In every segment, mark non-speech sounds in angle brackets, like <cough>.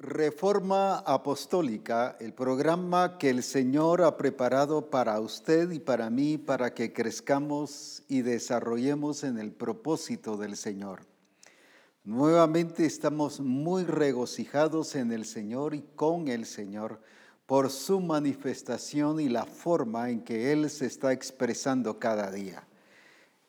Reforma Apostólica, el programa que el Señor ha preparado para usted y para mí para que crezcamos y desarrollemos en el propósito del Señor. Nuevamente estamos muy regocijados en el Señor y con el Señor por su manifestación y la forma en que Él se está expresando cada día.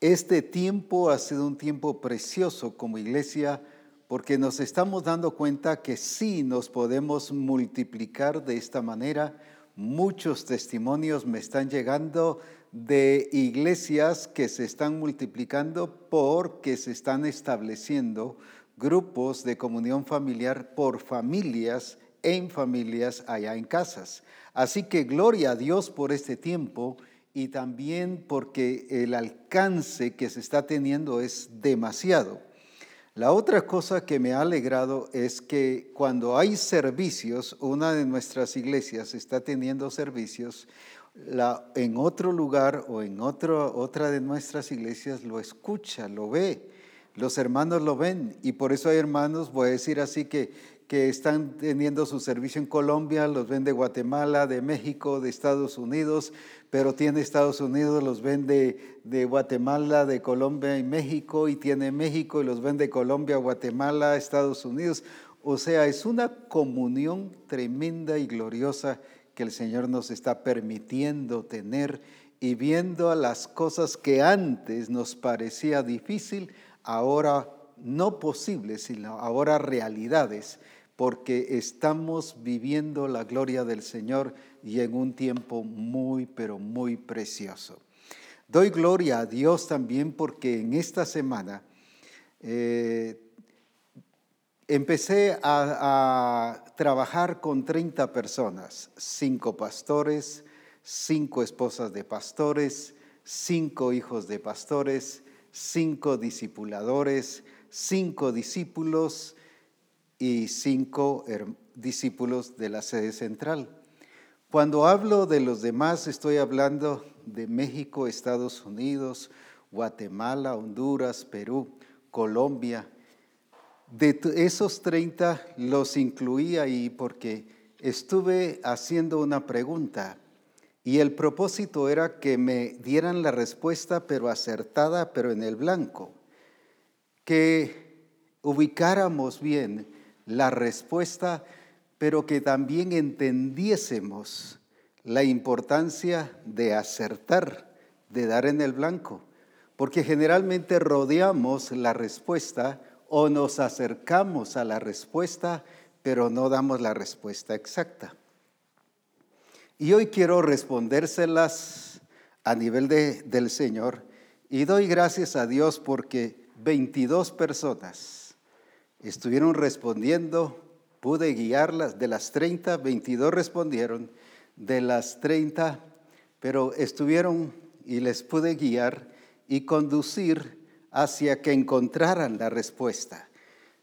Este tiempo ha sido un tiempo precioso como iglesia porque nos estamos dando cuenta que sí nos podemos multiplicar de esta manera. Muchos testimonios me están llegando de iglesias que se están multiplicando porque se están estableciendo grupos de comunión familiar por familias, en familias, allá en casas. Así que gloria a Dios por este tiempo y también porque el alcance que se está teniendo es demasiado. La otra cosa que me ha alegrado es que cuando hay servicios, una de nuestras iglesias está teniendo servicios, en otro lugar o en otra de nuestras iglesias lo escucha, lo ve, los hermanos lo ven. Y por eso hay hermanos, voy a decir así que, que están teniendo su servicio en Colombia, los ven de Guatemala, de México, de Estados Unidos, pero tiene Estados Unidos, los ven de, Guatemala, de Colombia y México, y tiene México y los ven de Colombia, Guatemala, Estados Unidos. O sea, es una comunión tremenda y gloriosa que el Señor nos está permitiendo tener y viendo a las cosas que antes nos parecía difícil, ahora no posibles, sino ahora realidades porque estamos viviendo la gloria del Señor y en un tiempo muy, pero muy precioso. Doy gloria a Dios también porque en esta semana eh, empecé a, a, trabajar con 30 personas, cinco pastores, cinco esposas de pastores, cinco hijos de pastores, cinco discipuladores, cinco discípulos, y cinco discípulos de la sede central. Cuando hablo de los demás, estoy hablando de México, Estados Unidos, Guatemala, Honduras, Perú, Colombia. De esos 30 los incluí ahí porque estuve haciendo una pregunta y el propósito era que me dieran la respuesta, pero acertada, pero en el blanco. Que ubicáramos bien la respuesta, pero que también entendiésemos la importancia de acertar, de dar en el blanco, porque generalmente rodeamos la respuesta o nos acercamos a la respuesta, pero no damos la respuesta exacta. Y hoy quiero respondérselas a nivel de, del Señor y doy gracias a Dios porque 22 personas estuvieron respondiendo, pude guiarlas, de las 30, 22 respondieron, de las 30, pero estuvieron y les pude guiar y conducir hacia que encontraran la respuesta.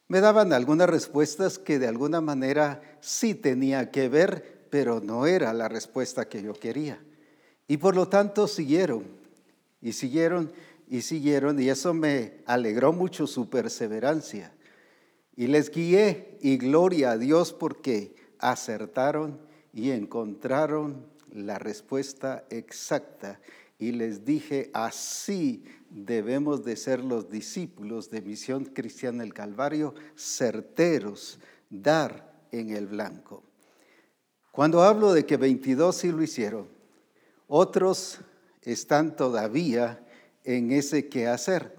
Me daban algunas respuestas que de alguna manera sí tenía que ver, pero no era la respuesta que yo quería. Y por lo tanto siguieron y siguieron y siguieron y eso me alegró mucho su perseverancia. Y les guié y gloria a Dios porque acertaron y encontraron la respuesta exacta. Y les dije, así debemos de ser los discípulos de Misión Cristiana del Calvario, certeros, dar en el blanco. Cuando hablo de que 22 sí lo hicieron, otros están todavía en ese quehacer.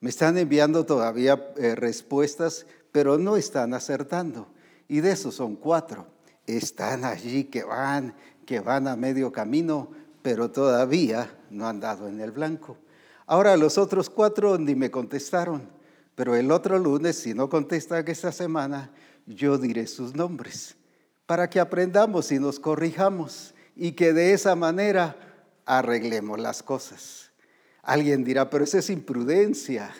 Me están enviando todavía eh, respuestas pero no están acertando. Y de esos son cuatro. Están allí que van, que van a medio camino, pero todavía no han dado en el blanco. Ahora los otros cuatro ni me contestaron, pero el otro lunes, si no contestan esta semana, yo diré sus nombres, para que aprendamos y nos corrijamos y que de esa manera arreglemos las cosas. Alguien dirá, pero eso es imprudencia,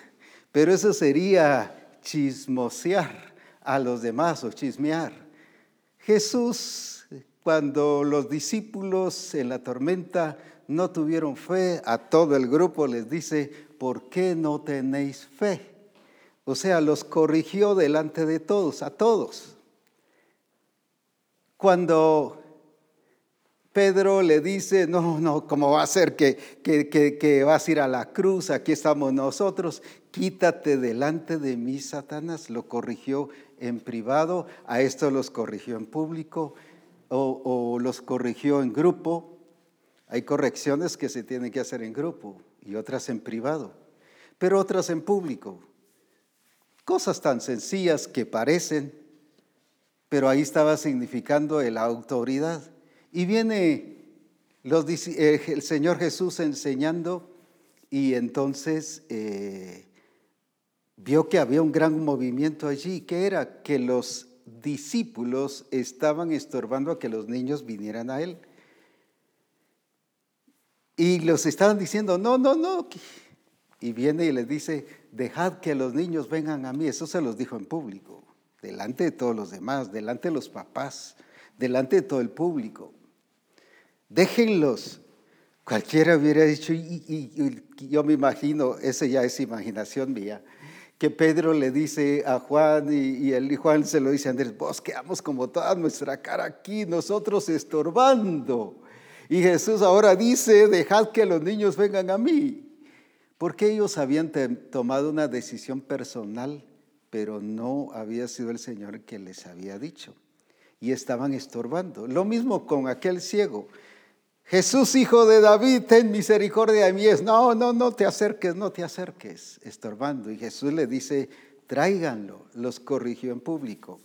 pero eso sería chismosear a los demás o chismear. Jesús, cuando los discípulos en la tormenta no tuvieron fe, a todo el grupo les dice, ¿por qué no tenéis fe? O sea, los corrigió delante de todos, a todos. Cuando Pedro le dice, no, no, ¿cómo va a ser que, que, que, vas a ir a la cruz? Aquí estamos nosotros. Quítate delante de mí, Satanás. Lo corrigió en privado, a esto los corrigió en público o, o los corrigió en grupo. Hay correcciones que se tienen que hacer en grupo y otras en privado, pero otras en público. Cosas tan sencillas que parecen, pero ahí estaba significando la autoridad. Y viene eh, el Señor Jesús enseñando y entonces eh, vio que había un gran movimiento allí, que era que los discípulos estaban estorbando a que los niños vinieran a Él. Y los estaban diciendo, no, no, no. Y viene y les dice, dejad que los niños vengan a mí. Eso se los dijo en público, delante de todos los demás, delante de los papás, delante de todo el público déjenlos. Cualquiera hubiera dicho, y, yo me imagino, esa ya es imaginación mía, que Pedro le dice a Juan y, el Juan se lo dice a Andrés, vos quedamos como toda nuestra cara aquí, nosotros estorbando. Y Jesús ahora dice, dejad que los niños vengan a mí. Porque ellos habían tomado una decisión personal, pero no había sido el Señor que les había dicho. Y estaban estorbando. Lo mismo con aquel ciego. Jesús, hijo de David, ten misericordia de mí. Es, no, no, no te acerques, no te acerques, estorbando. Y Jesús le dice, tráiganlo. Los corrigió en público.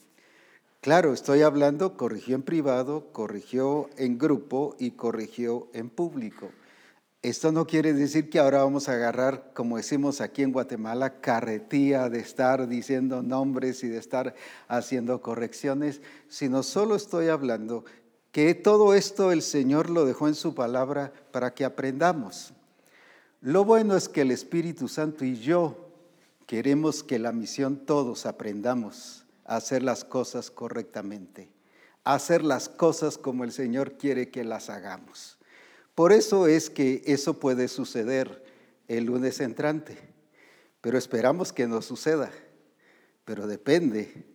Claro, estoy hablando, corrigió en privado, corrigió en grupo y corrigió en público. Esto no quiere decir que ahora vamos a agarrar, como decimos aquí en Guatemala, carretía de estar diciendo nombres y de estar haciendo correcciones, sino solo estoy hablando que todo esto el Señor lo dejó en su palabra para que aprendamos. Lo bueno es que el Espíritu Santo y yo queremos que la misión todos aprendamos a hacer las cosas correctamente, a hacer las cosas como el Señor quiere que las hagamos. Por eso es que eso puede suceder el lunes entrante, pero esperamos que no suceda, pero depende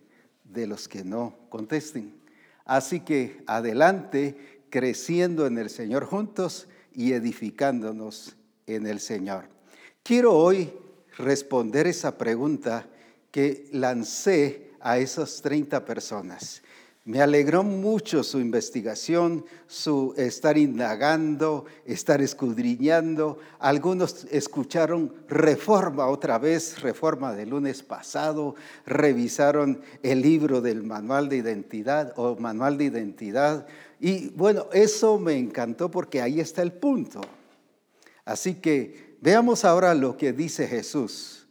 de los que no contesten. Así que adelante, creciendo en el Señor juntos y edificándonos en el Señor. Quiero hoy responder esa pregunta que lancé a esas 30 personas. Me alegró mucho su investigación, su estar indagando, estar escudriñando. Algunos escucharon reforma otra vez, reforma del lunes pasado, revisaron el libro del manual de identidad o manual de identidad. Y bueno, eso me encantó porque ahí está el punto. Así que veamos ahora lo que dice Jesús.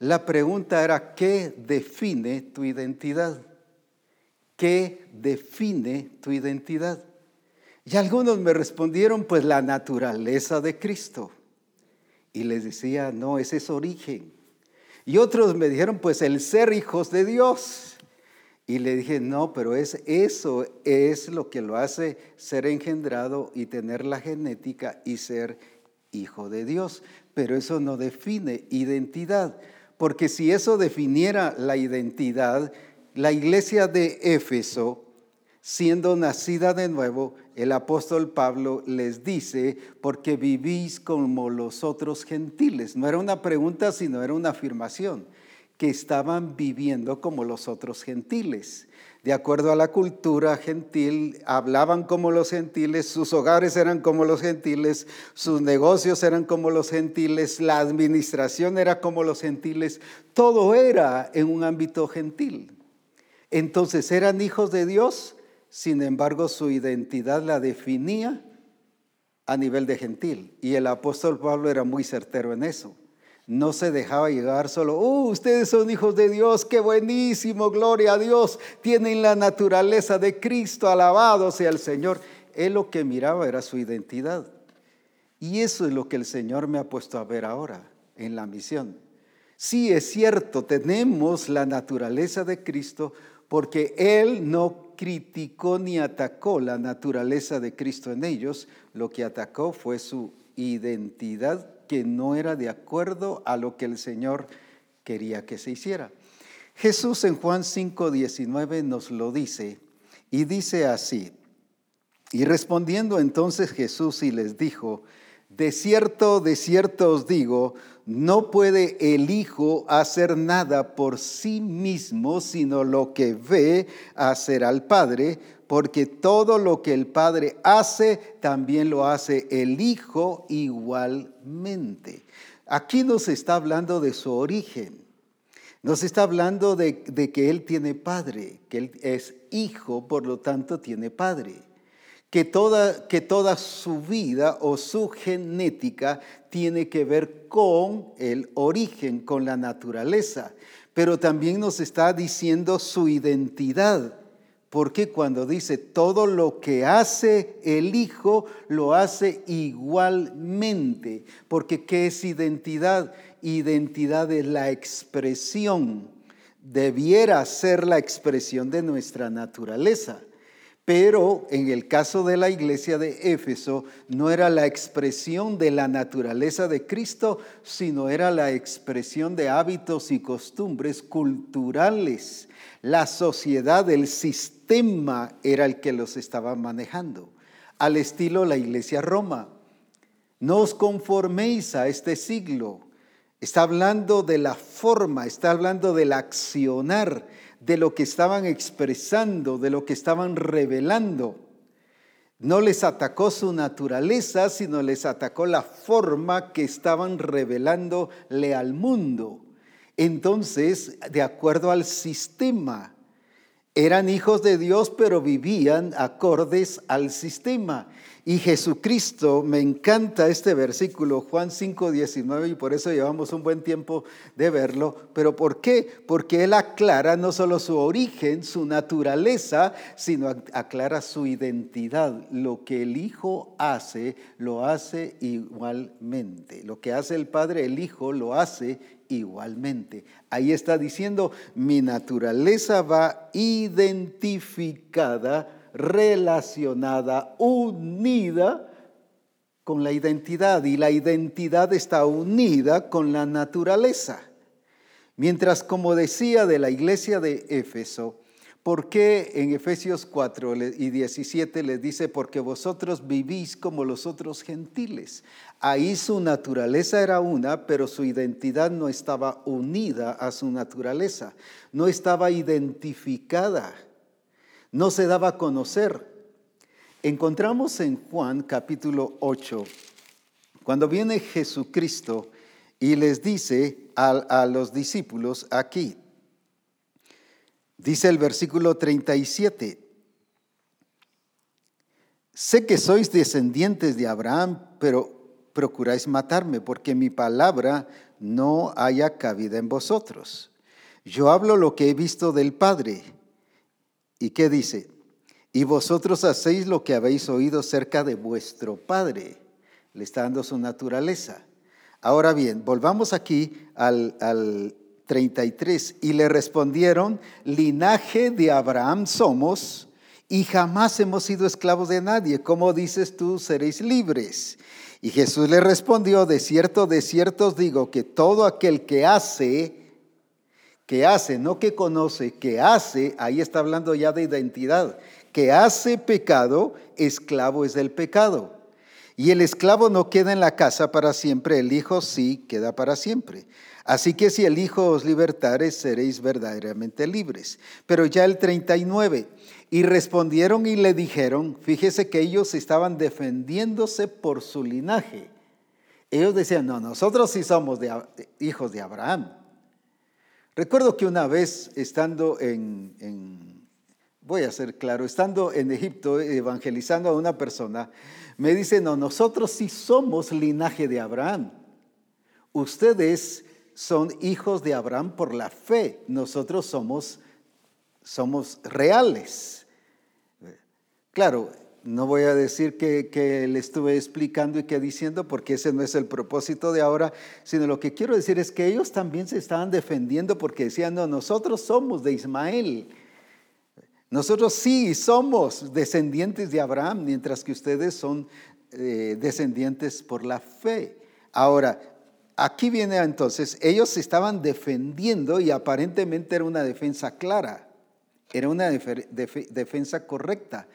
La pregunta era, ¿qué define tu identidad? ¿Qué define tu identidad? Y algunos me respondieron, pues la naturaleza de Cristo. Y les decía, no, ese es origen. Y otros me dijeron, pues el ser hijos de Dios. Y le dije, no, pero es, eso es lo que lo hace ser engendrado y tener la genética y ser hijo de Dios. Pero eso no define identidad. Porque si eso definiera la identidad, la iglesia de Éfeso, siendo nacida de nuevo, el apóstol Pablo les dice, porque vivís como los otros gentiles. No era una pregunta, sino era una afirmación, que estaban viviendo como los otros gentiles. De acuerdo a la cultura gentil, hablaban como los gentiles, sus hogares eran como los gentiles, sus negocios eran como los gentiles, la administración era como los gentiles, todo era en un ámbito gentil. Entonces eran hijos de Dios, sin embargo su identidad la definía a nivel de gentil. Y el apóstol Pablo era muy certero en eso. No se dejaba llegar solo, oh, ustedes son hijos de Dios, qué buenísimo, gloria a Dios, tienen la naturaleza de Cristo, alabado sea el Señor. Él lo que miraba era su identidad. Y eso es lo que el Señor me ha puesto a ver ahora en la misión. Sí, es cierto, tenemos la naturaleza de Cristo, porque Él no criticó ni atacó la naturaleza de Cristo en ellos, lo que atacó fue su identidad que no era de acuerdo a lo que el Señor quería que se hiciera. Jesús en Juan 5:19 nos lo dice Y dice así, y respondiendo entonces Jesús y les dijo, de cierto, de cierto os digo, no puede el Hijo hacer nada por sí mismo, sino lo que ve hacer al Padre, porque todo lo que el Padre hace, también lo hace el Hijo igualmente. Aquí nos está hablando de su origen. Nos está hablando de, de que Él tiene Padre, que Él es Hijo, por lo tanto tiene Padre que toda, que toda su vida o su genética tiene que ver con el origen, con la naturaleza, pero también nos está diciendo su identidad. Porque cuando dice todo lo que hace el Hijo, lo hace igualmente. Porque ¿qué es identidad? Identidad es la expresión, debiera ser la expresión de nuestra naturaleza. Pero en el caso de la iglesia de Éfeso no era la expresión de la naturaleza de Cristo, sino era la expresión de hábitos y costumbres culturales. La sociedad, el sistema era el que los estaba manejando, al estilo la iglesia Roma. No os conforméis a este siglo. Está hablando de la forma, está hablando del accionar de lo que estaban expresando, de lo que estaban revelando. No les atacó su naturaleza, sino les atacó la forma que estaban revelándole al mundo. Entonces, de acuerdo al sistema, eran hijos de Dios, pero vivían acordes al sistema. Y Jesucristo, me encanta este versículo, Juan 5, 19, y por eso llevamos un buen tiempo de verlo. ¿Pero por qué? Porque Él aclara no solo su origen, su naturaleza, sino aclara su identidad. Lo que el Hijo hace, lo hace igualmente. Lo que hace el Padre, el Hijo lo hace igualmente. Ahí está diciendo, mi naturaleza va identificada relacionada, unida con la identidad y la identidad está unida con la naturaleza. Mientras, como decía de la iglesia de Éfeso, ¿por qué en Efesios 4 y 17 les dice, porque vosotros vivís como los otros gentiles? Ahí su naturaleza era una, pero su identidad no estaba unida a su naturaleza, no estaba identificada no se daba a conocer. Encontramos en Juan capítulo 8, cuando viene Jesucristo y les dice a, los discípulos aquí, dice el versículo 37, sé que sois descendientes de Abraham, pero procuráis matarme porque mi palabra no haya cabida en vosotros. Yo hablo lo que he visto del Padre ¿Y qué dice? Y vosotros hacéis lo que habéis oído cerca de vuestro Padre. Le está dando su naturaleza. Ahora bien, volvamos aquí al, al 33. Y le respondieron, linaje de Abraham somos y jamás hemos sido esclavos de nadie. ¿Cómo dices tú, seréis libres? Y Jesús le respondió, de cierto, de cierto os digo que todo aquel que hace que hace, no que conoce, que hace, ahí está hablando ya de identidad, que hace pecado, esclavo es del pecado. Y el esclavo no queda en la casa para siempre, el Hijo sí queda para siempre. Así que si el Hijo os libertare, seréis verdaderamente libres. Pero ya el 39, y respondieron y le dijeron, fíjese que ellos estaban defendiéndose por su linaje. Ellos decían, no, nosotros sí somos de, hijos de Abraham. Recuerdo que una vez estando en, voy a ser claro, estando en Egipto evangelizando a una persona, me dice, no, nosotros sí somos linaje de Abraham. Ustedes son hijos de Abraham por la fe, nosotros somos, somos reales. Claro, no voy a decir que, le estuve explicando y que diciendo, porque ese no es el propósito de ahora, sino lo que quiero decir es que ellos también se estaban defendiendo porque decían, no, nosotros somos de Ismael. Nosotros sí somos descendientes de Abraham, mientras que ustedes son eh, descendientes por la fe. Ahora, aquí viene entonces, ellos se estaban defendiendo y aparentemente era una defensa clara. Era una defensa correcta.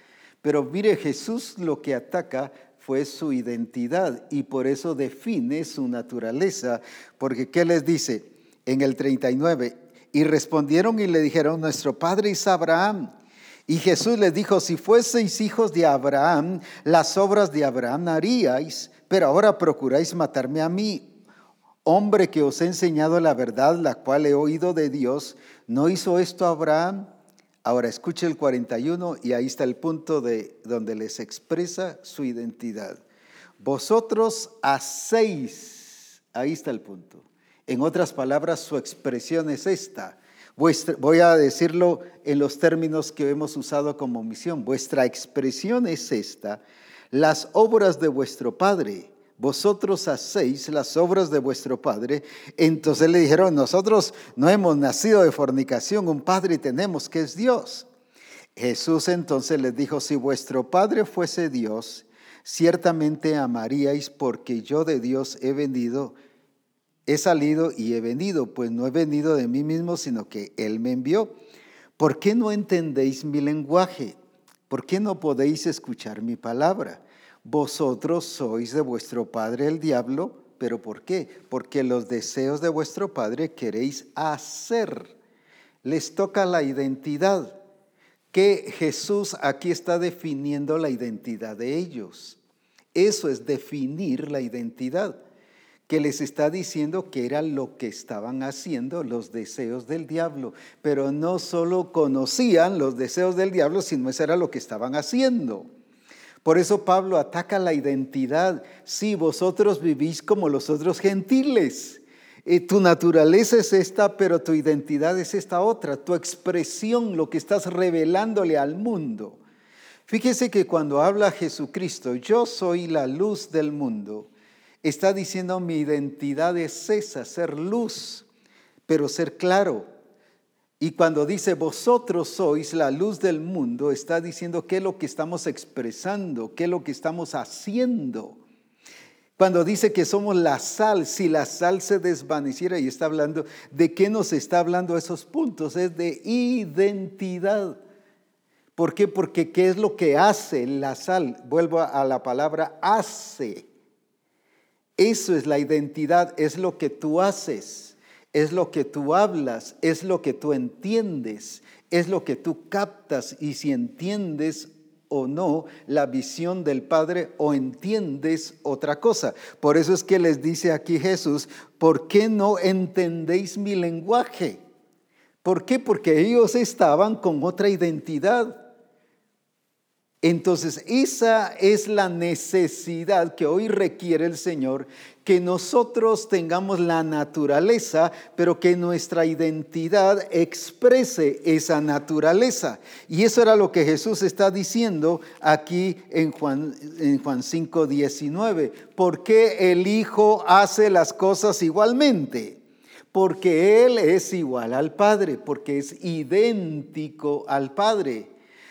Pero mire, Jesús lo que ataca fue su identidad y por eso define su naturaleza. Porque ¿qué les dice? En el 39, y respondieron y le dijeron, nuestro padre es Abraham. Y Jesús les dijo, si fueseis hijos de Abraham, las obras de Abraham haríais, pero ahora procuráis matarme a mí, hombre que os he enseñado la verdad, la cual he oído de Dios. ¿No hizo esto Abraham? Ahora escuche el 41 y ahí está el punto de donde les expresa su identidad. Vosotros hacéis, ahí está el punto. En otras palabras, su expresión es esta. voy a decirlo en los términos que hemos usado como misión. Vuestra expresión es esta. Las obras de vuestro Padre vosotros hacéis las obras de vuestro Padre. Entonces le dijeron, nosotros no hemos nacido de fornicación, un Padre tenemos que es Dios. Jesús entonces les dijo, si vuestro Padre fuese Dios, ciertamente amaríais porque yo de Dios he venido, he salido y he venido, pues no he venido de mí mismo, sino que Él me envió. ¿Por qué no entendéis mi lenguaje? ¿Por qué no podéis escuchar mi palabra? Vosotros sois de vuestro padre el diablo, pero ¿por qué? Porque los deseos de vuestro padre queréis hacer. Les toca la identidad, que Jesús aquí está definiendo la identidad de ellos. Eso es definir la identidad, que les está diciendo que era lo que estaban haciendo los deseos del diablo, pero no solo conocían los deseos del diablo, sino eso era lo que estaban haciendo. Por eso Pablo ataca la identidad. Sí, vosotros vivís como los otros gentiles. Eh, tu naturaleza es esta, pero tu identidad es esta otra. Tu expresión, lo que estás revelándole al mundo. Fíjese que cuando habla Jesucristo, yo soy la luz del mundo, está diciendo mi identidad es esa, ser luz, pero ser claro, y cuando dice, vosotros sois la luz del mundo, está diciendo qué es lo que estamos expresando, qué es lo que estamos haciendo. Cuando dice que somos la sal, si la sal se desvaneciera y está hablando, ¿de qué nos está hablando esos puntos? Es de identidad. ¿Por qué? Porque ¿qué es lo que hace la sal? Vuelvo a la palabra hace. Eso es la identidad, es lo que tú haces es lo que tú hablas, es lo que tú entiendes, es lo que tú captas y si entiendes o no la visión del Padre o entiendes otra cosa. Por eso es que les dice aquí Jesús, ¿por qué no entendéis mi lenguaje? ¿Por qué? Porque ellos estaban con otra identidad. Entonces, esa es la necesidad que hoy requiere el Señor, que nosotros tengamos la naturaleza, pero que nuestra identidad exprese esa naturaleza. Y eso era lo que Jesús está diciendo aquí en Juan, en Juan 5, 19. ¿Por qué el Hijo hace las cosas igualmente? Porque Él es igual al Padre, porque es idéntico al Padre.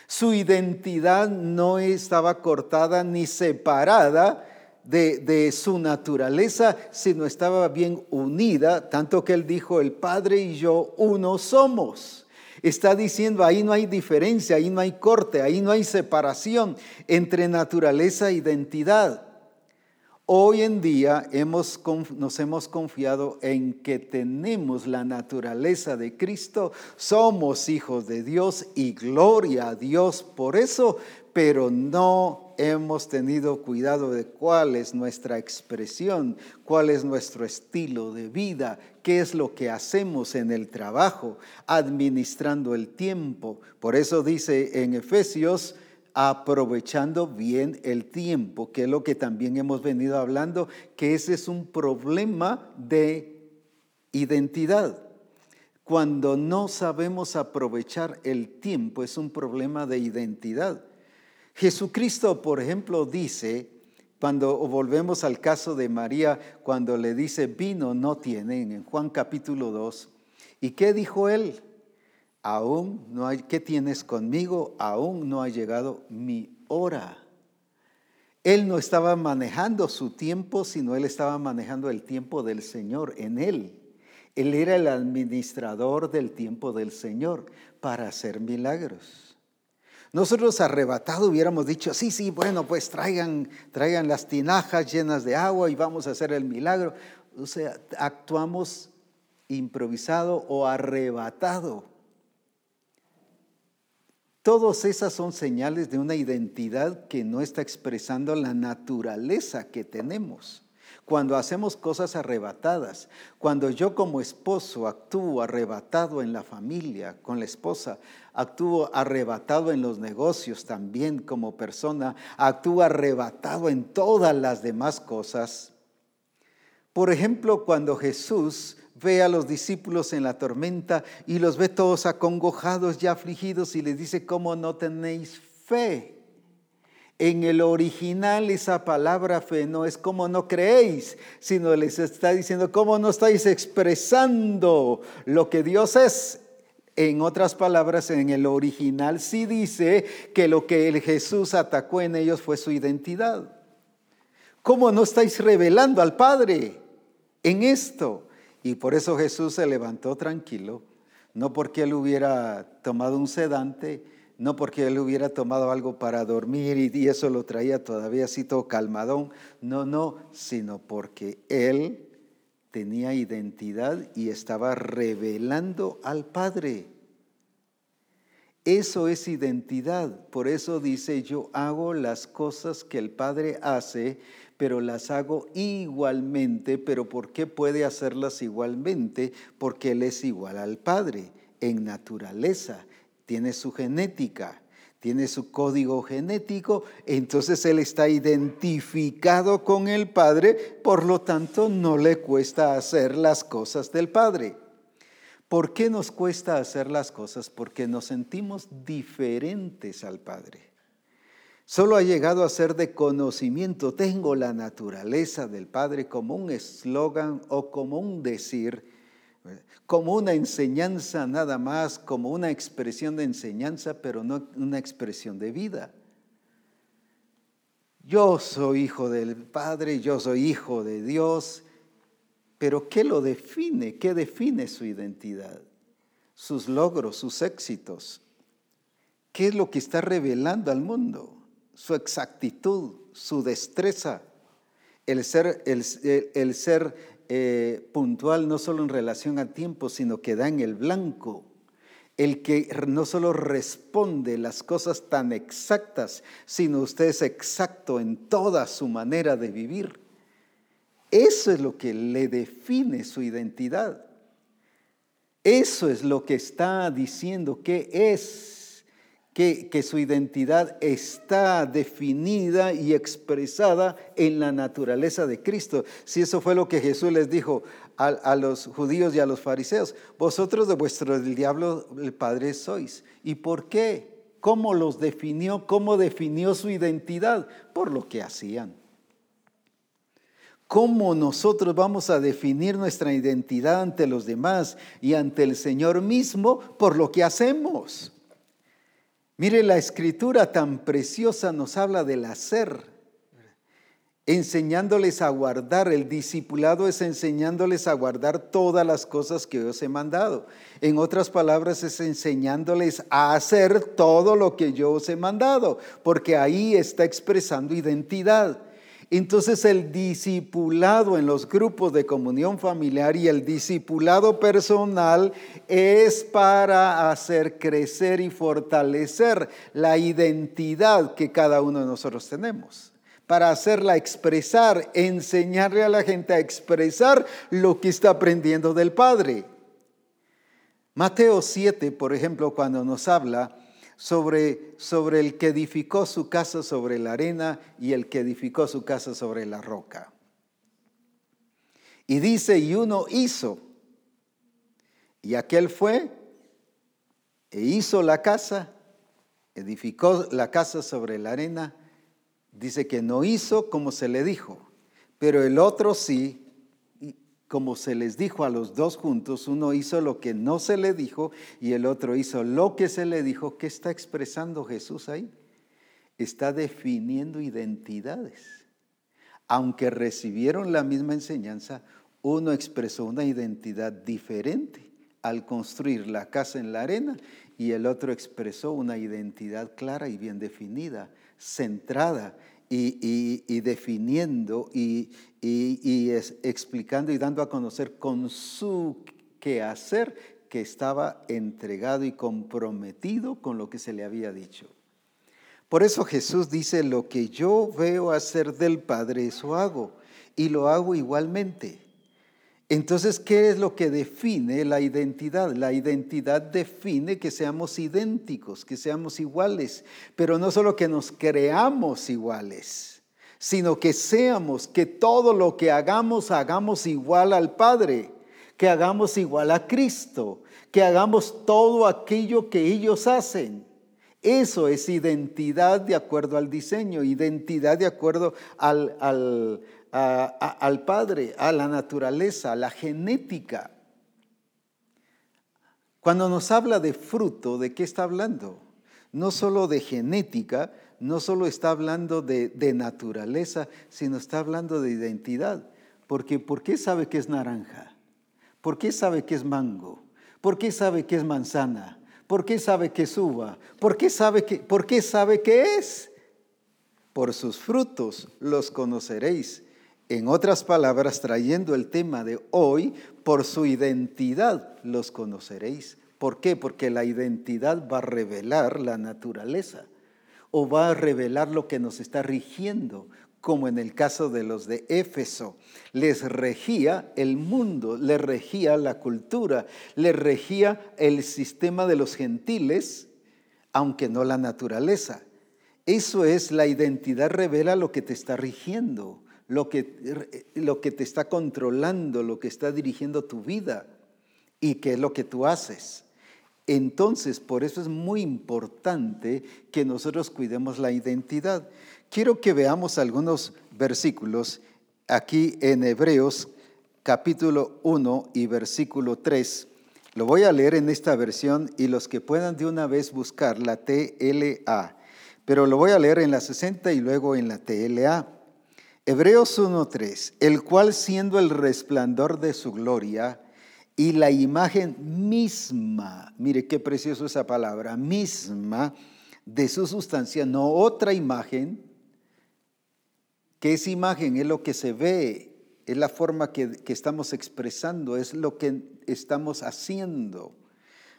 Su identidad no estaba cortada ni separada de, su naturaleza, sino estaba bien unida, tanto que él dijo, el Padre y yo uno somos. Está diciendo, ahí no hay diferencia, ahí no hay corte, ahí no hay separación entre naturaleza e identidad. Hoy en día hemos, nos hemos confiado en que tenemos la naturaleza de Cristo, somos hijos de Dios y gloria a Dios por eso, pero no hemos tenido cuidado de cuál es nuestra expresión, cuál es nuestro estilo de vida, qué es lo que hacemos en el trabajo, administrando el tiempo. Por eso dice en Efesios, aprovechando bien el tiempo, que es lo que también hemos venido hablando, que ese es un problema de identidad. Cuando no sabemos aprovechar el tiempo es un problema de identidad. Jesucristo, por ejemplo, dice, cuando volvemos al caso de María, cuando le dice, vino no tienen, en Juan capítulo 2, ¿y qué dijo él? aún no hay, ¿qué tienes conmigo? Aún no ha llegado mi hora. Él no estaba manejando su tiempo, sino él estaba manejando el tiempo del Señor en él. Él era el administrador del tiempo del Señor para hacer milagros. Nosotros arrebatado hubiéramos dicho, sí, sí, bueno, pues traigan, traigan las tinajas llenas de agua y vamos a hacer el milagro. O sea, actuamos improvisado o arrebatado. Todas esas son señales de una identidad que no está expresando la naturaleza que tenemos. Cuando hacemos cosas arrebatadas, cuando yo como esposo actúo arrebatado en la familia, con la esposa, actúo arrebatado en los negocios también como persona, actúo arrebatado en todas las demás cosas. Por ejemplo, cuando Jesús ve a los discípulos en la tormenta y los ve todos acongojados y afligidos y les dice, ¿cómo no tenéis fe? En el original esa palabra fe no es como no creéis, sino les está diciendo cómo no estáis expresando lo que Dios es. En otras palabras, en el original sí dice que lo que el Jesús atacó en ellos fue su identidad. ¿Cómo no estáis revelando al Padre en esto? Y por eso Jesús se levantó tranquilo, no porque él hubiera tomado un sedante, no porque él hubiera tomado algo para dormir y, eso lo traía todavía así todo calmadón, no, no, sino porque él tenía identidad y estaba revelando al Padre. Eso es identidad. Por eso dice, yo hago las cosas que el Padre hace pero las hago igualmente. ¿Pero por qué puede hacerlas igualmente? Porque Él es igual al Padre en naturaleza, tiene su genética, tiene su código genético, entonces Él está identificado con el Padre, por lo tanto no le cuesta hacer las cosas del Padre. ¿Por qué nos cuesta hacer las cosas? Porque nos sentimos diferentes al Padre. Solo ha llegado a ser de conocimiento. Tengo la naturaleza del Padre como un eslogan o como un decir, como una enseñanza nada más, como una expresión de enseñanza, pero no una expresión de vida. Yo soy hijo del Padre, yo soy hijo de Dios, pero ¿qué lo define? ¿Qué define su identidad? Sus logros, sus éxitos. ¿Qué es lo que está revelando al mundo? su exactitud, su destreza, el ser, el, ser eh, puntual no solo en relación al tiempo, sino que da en el blanco, el que no solo responde las cosas tan exactas, sino usted es exacto en toda su manera de vivir. Eso es lo que le define su identidad. Eso es lo que está diciendo que es que, su identidad está definida y expresada en la naturaleza de Cristo. Si eso fue lo que Jesús les dijo a, a los judíos y a los fariseos, vosotros de vuestro diablo el Padre sois. ¿Y por qué? ¿Cómo los definió? ¿Cómo definió su identidad? Por lo que hacían. ¿Cómo nosotros vamos a definir nuestra identidad ante los demás y ante el Señor mismo? Por lo que hacemos. Mire, la escritura tan preciosa nos habla del hacer, enseñándoles a guardar. El discipulado es enseñándoles a guardar todas las cosas que os he mandado. En otras palabras, es enseñándoles a hacer todo lo que yo os he mandado, porque ahí está expresando identidad. Entonces el discipulado en los grupos de comunión familiar y el discipulado personal es para hacer crecer y fortalecer la identidad que cada uno de nosotros tenemos para hacerla expresar, enseñarle a la gente a expresar lo que está aprendiendo del Padre. Mateo 7, por ejemplo, cuando nos habla sobre, sobre el que edificó su casa sobre la arena y el que edificó su casa sobre la roca. Y dice, y uno hizo, y aquel fue, e hizo la casa, edificó la casa sobre la arena, dice que no hizo como se le dijo, pero el otro sí, como se les dijo a los dos juntos, uno hizo lo que no se le dijo y el otro hizo lo que se le dijo. ¿Qué está expresando Jesús ahí? Está definiendo identidades. Aunque recibieron la misma enseñanza, Uno expresó una identidad diferente al construir la casa en la arena y el otro expresó una identidad clara y bien definida, centrada y, definiendo y, explicando y dando a conocer con su quehacer que estaba entregado y comprometido con lo que se le había dicho. Por eso Jesús dice, lo que yo veo hacer del Padre, eso hago, y lo hago igualmente. Entonces, ¿qué es lo que define la identidad? La identidad define que seamos idénticos, que seamos iguales, pero no solo que nos creamos iguales, sino que seamos, que todo lo que hagamos, hagamos igual al Padre, que hagamos igual a Cristo, que hagamos todo aquello que ellos hacen. Eso es identidad de acuerdo al diseño, identidad de acuerdo al, al al Padre, a la naturaleza, a la genética. Cuando nos habla de fruto, ¿de qué está hablando? No solo de genética, no solo está hablando de, naturaleza, sino está hablando de identidad. Porque ¿por qué sabe que es naranja? ¿Por qué sabe que es mango? ¿Por qué sabe que es manzana? ¿Por qué sabe que es uva? ¿Por qué sabe que, por qué sabe que es? Por sus frutos los conoceréis. En otras palabras, trayendo el tema de hoy, por su identidad los conoceréis. ¿Por qué? Porque la identidad va a revelar la naturaleza o va a revelar lo que nos está rigiendo, como en el caso de los de Éfeso. Les regía el mundo, les regía la cultura, les regía el sistema de los gentiles, aunque no la naturaleza. Eso es la identidad, revela lo que te está rigiendo lo que, lo que te está controlando, lo que está dirigiendo tu vida y qué es lo que tú haces. Entonces, por eso es muy importante que nosotros cuidemos la identidad. Quiero que veamos algunos versículos aquí en Hebreos capítulo 1 y versículo 3. Lo voy a leer en esta versión y los que puedan de una vez buscar la TLA, pero lo voy a leer en la 60 y luego en la TLA. Hebreos 1.3, el cual siendo el resplandor de su gloria y la imagen misma, mire qué precioso esa palabra, misma de su sustancia, no otra imagen, que esa imagen es lo que se ve, es la forma que, que estamos expresando, es lo que estamos haciendo.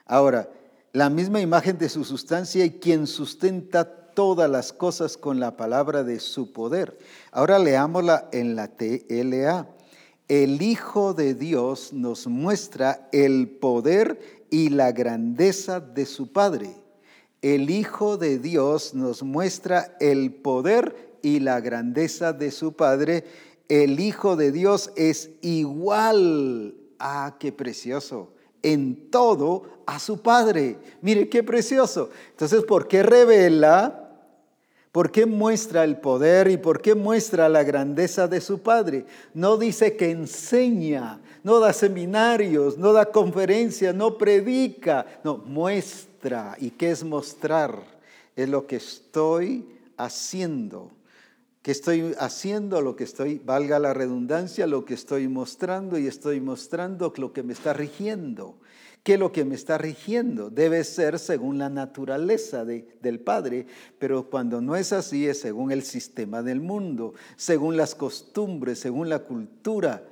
Ahora, la misma imagen de su sustancia y quien sustenta todas las cosas con la palabra de su poder. Ahora leámosla en la TLA. El Hijo de Dios nos muestra el poder y la grandeza de su Padre. El Hijo de Dios nos muestra el poder y la grandeza de su Padre. El Hijo de Dios es igual. Ah, qué precioso en todo a su Padre. Mire qué precioso. Entonces, ¿por qué revela ¿Por qué muestra el poder y por qué muestra la grandeza de su Padre? No dice que enseña, no da seminarios, no da conferencias, no predica, no, muestra. ¿Y qué es mostrar? Es lo que estoy haciendo. Que estoy haciendo lo que estoy, valga la redundancia, lo que estoy mostrando y estoy mostrando lo que me está rigiendo que lo que me está rigiendo debe ser según la naturaleza del Padre, pero cuando no es así es según el sistema del mundo, según las costumbres, según la cultura.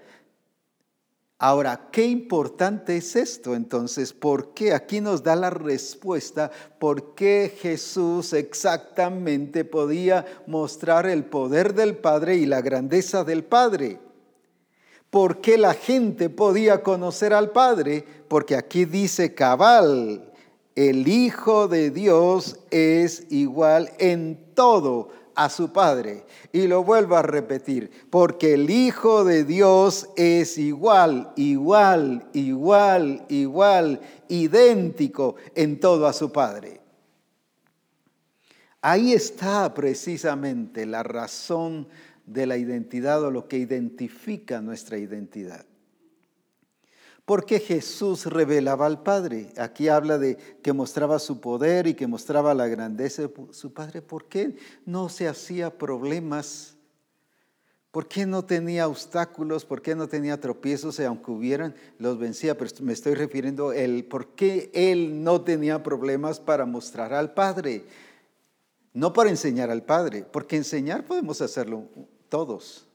Ahora, qué importante es esto entonces, ¿por qué? Aquí nos da la respuesta, ¿por qué Jesús exactamente podía mostrar el poder del Padre y la grandeza del Padre? ¿Por qué la gente podía conocer al Padre? Porque aquí dice cabal, el Hijo de Dios es igual en todo a su Padre. Y lo vuelvo a repetir, porque el Hijo de Dios es igual, igual, igual, igual, idéntico en todo a su Padre. Ahí está precisamente la razón de la identidad o lo que identifica nuestra identidad. Porque Jesús revelaba al Padre. Aquí habla de que mostraba su poder y que mostraba la grandeza de su Padre. ¿Por qué no se hacía problemas ¿Por qué no tenía obstáculos? ¿Por qué no tenía tropiezos? Y aunque hubieran, los vencía. Pero me estoy refiriendo a por qué él no tenía problemas para mostrar al Padre. No para enseñar al Padre, porque enseñar podemos hacerlo todos.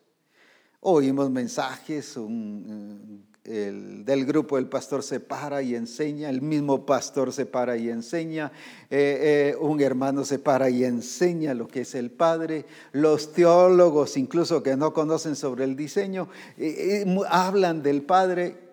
Oímos mensajes, un, el, del grupo el pastor se para y enseña, el mismo pastor se para y enseña, eh, eh, un hermano se para y enseña lo que es el Padre, los teólogos incluso que no conocen sobre el diseño, eh, hablan del Padre.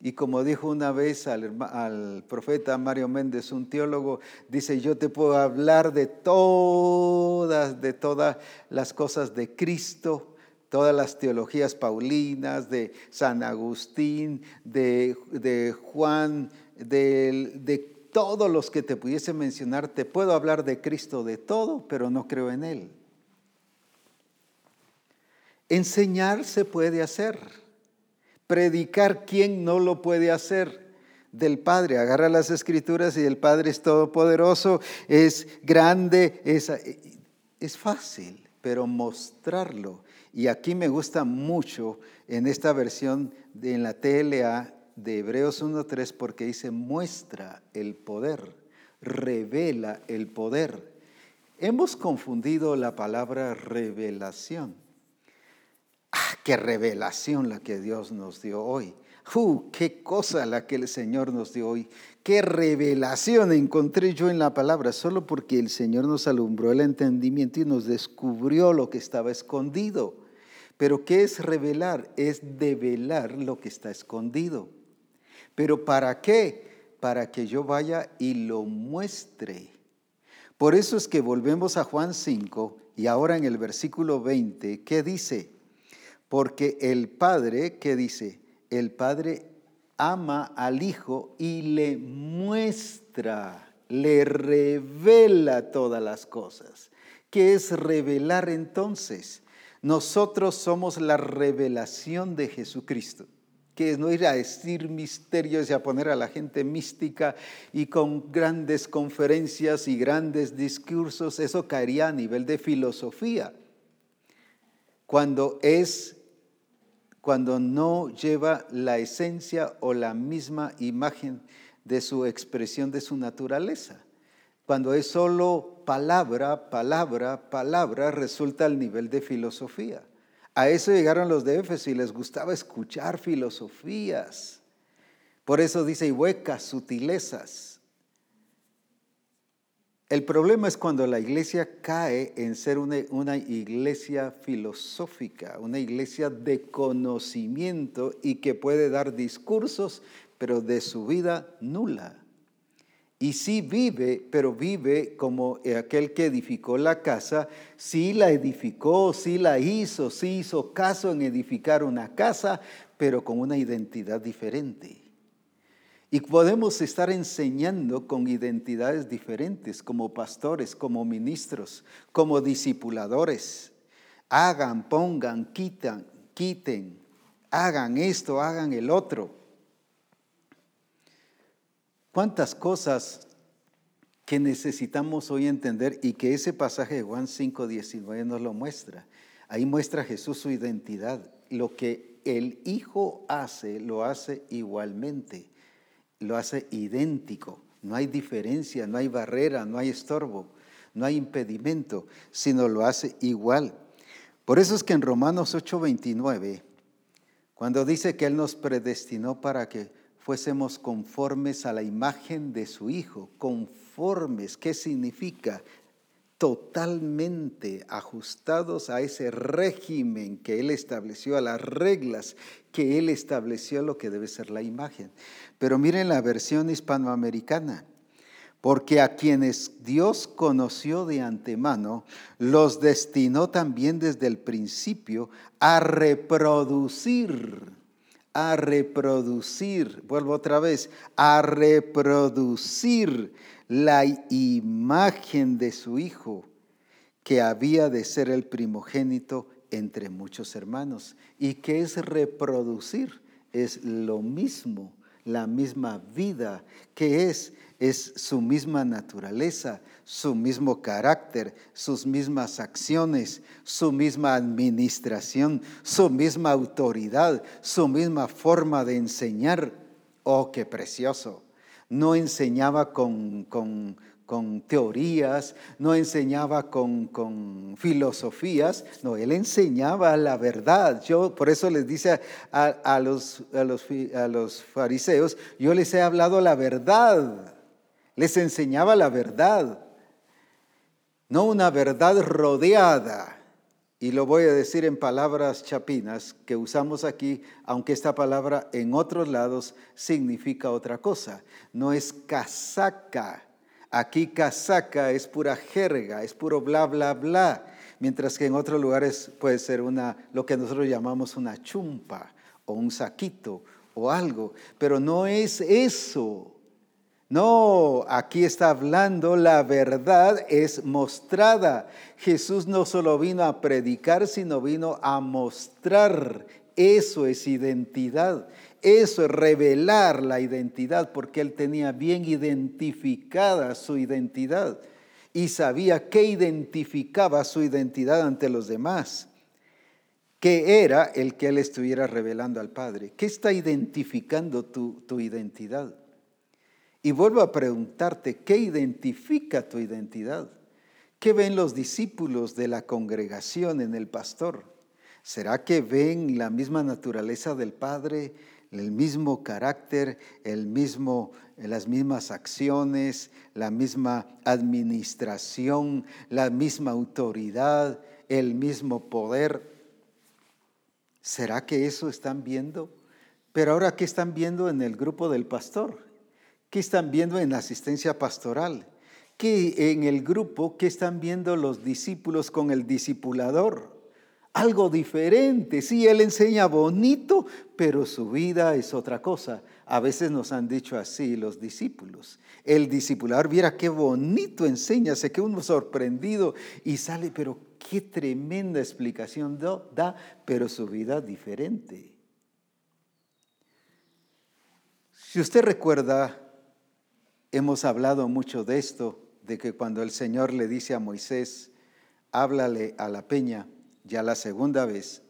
Y como dijo una vez al, al, profeta Mario Méndez, un teólogo, dice, yo te puedo hablar de todas, de todas las cosas de Cristo, todas las teologías paulinas, de San Agustín, de, Juan, de, de todos los que te pudiese mencionar, te puedo hablar de Cristo de todo, pero no creo en Él. Enseñar se puede hacer. Predicar, ¿quién no lo puede hacer? Del Padre. Agarra las escrituras y el Padre es todopoderoso, es grande, es, es fácil, pero mostrarlo y aquí me gusta mucho en esta versión de, en la TLA de Hebreos 1.3 porque dice muestra el poder, revela el poder. Hemos confundido la palabra revelación. ¡Ah, qué revelación la que Dios nos dio hoy! ¡Uh, qué cosa la que el Señor nos dio hoy! ¡Qué revelación encontré yo en la palabra! Solo porque el Señor nos alumbró el entendimiento y nos descubrió lo que estaba escondido. Pero ¿qué es revelar? Es develar lo que está escondido. ¿Pero para qué? Para que yo vaya y lo muestre. Por eso es que volvemos a Juan 5 y ahora en el versículo 20, ¿qué dice? Porque el Padre, ¿qué dice? El Padre ama al Hijo y le muestra, le revela todas las cosas. ¿Qué es revelar entonces? Nosotros somos la revelación de Jesucristo, que no ir a decir misterios y a poner a la gente mística y con grandes conferencias y grandes discursos, eso caería a nivel de filosofía. Cuando es cuando no lleva la esencia o la misma imagen de su expresión de su naturaleza. Cuando es solo palabra, palabra, palabra, resulta al nivel de filosofía. A eso llegaron los de Éfeso y les gustaba escuchar filosofías. Por eso dice, y huecas, sutilezas. El problema es cuando la iglesia cae en ser una, iglesia filosófica, una iglesia de conocimiento y que puede dar discursos, pero de su vida nula. Y sí vive, pero vive como aquel que edificó la casa, sí la edificó, sí la hizo, sí hizo caso en edificar una casa, pero con una identidad diferente. Y podemos estar enseñando con identidades diferentes, como pastores, como ministros, como discipuladores. Hagan, pongan, quitan, quiten, hagan esto, hagan el otro. ¿Cuántas cosas que necesitamos hoy entender y que ese pasaje de Juan 5, 19 nos lo muestra? Ahí muestra Jesús su identidad. Lo que el Hijo hace, lo hace igualmente, lo hace idéntico. No hay diferencia, no hay barrera, no hay estorbo, no hay impedimento, sino lo hace igual. Por eso es que en Romanos 8, 29, cuando dice que Él nos predestinó para que fuésemos conformes a la imagen de su Hijo. Conformes, ¿qué significa? Totalmente ajustados a ese régimen que Él estableció, a las reglas que Él estableció, lo que debe ser la imagen. Pero miren la versión hispanoamericana porque a quienes Dios conoció de antemano, los destinó también desde el principio a reproducir a reproducir, vuelvo otra vez, a reproducir la imagen de su Hijo, que había de ser el primogénito entre muchos hermanos. ¿Y qué es reproducir? Es lo mismo, la misma vida, que es es su misma naturaleza, su mismo carácter, sus mismas acciones, su misma administración, su misma autoridad, su misma forma de enseñar. Oh, qué precioso. No enseñaba con, con, con teorías, no enseñaba con, con, filosofías, no, él enseñaba la verdad. Yo por eso les dice a, los, a, los, a los fariseos, yo les he hablado la verdad, les enseñaba la verdad, no una verdad rodeada. Y lo voy a decir en palabras chapinas que usamos aquí, aunque esta palabra en otros lados significa otra cosa. No es casaca Aquí casaca es pura jerga, es puro bla, bla, bla. Mientras que en otros lugares puede ser una, lo que nosotros llamamos una chumpa o un saquito o algo. Pero no es eso. No, aquí está hablando, la verdad es mostrada. Jesús no solo vino a predicar, sino vino a mostrar. Eso es identidad. Eso es revelar la identidad, porque él tenía bien identificada su identidad y sabía qué identificaba su identidad ante los demás, qué era el que él estuviera revelando al Padre, qué está identificando tu, tu identidad. Y vuelvo a preguntarte, ¿qué identifica tu identidad? ¿Qué ven los discípulos de la congregación en el pastor? ¿Será que ven la misma naturaleza del Padre? el mismo carácter, el mismo, las mismas acciones, la misma administración, la misma autoridad, el mismo poder. ¿Será que eso están viendo? Pero ahora, ¿qué están viendo en el grupo del pastor? ¿Qué están viendo en la asistencia pastoral? ¿Qué en el grupo, qué están viendo los discípulos con el discipulador? algo diferente. Sí, él enseña bonito, pero su vida es otra cosa. A veces nos han dicho así los discípulos. El discipulador, viera qué bonito enseña, se queda uno sorprendido y sale, pero qué tremenda explicación da, pero su vida diferente. Si usted recuerda, hemos hablado mucho de esto, de que cuando el Señor le dice a Moisés, háblale a la peña, ya la segunda vez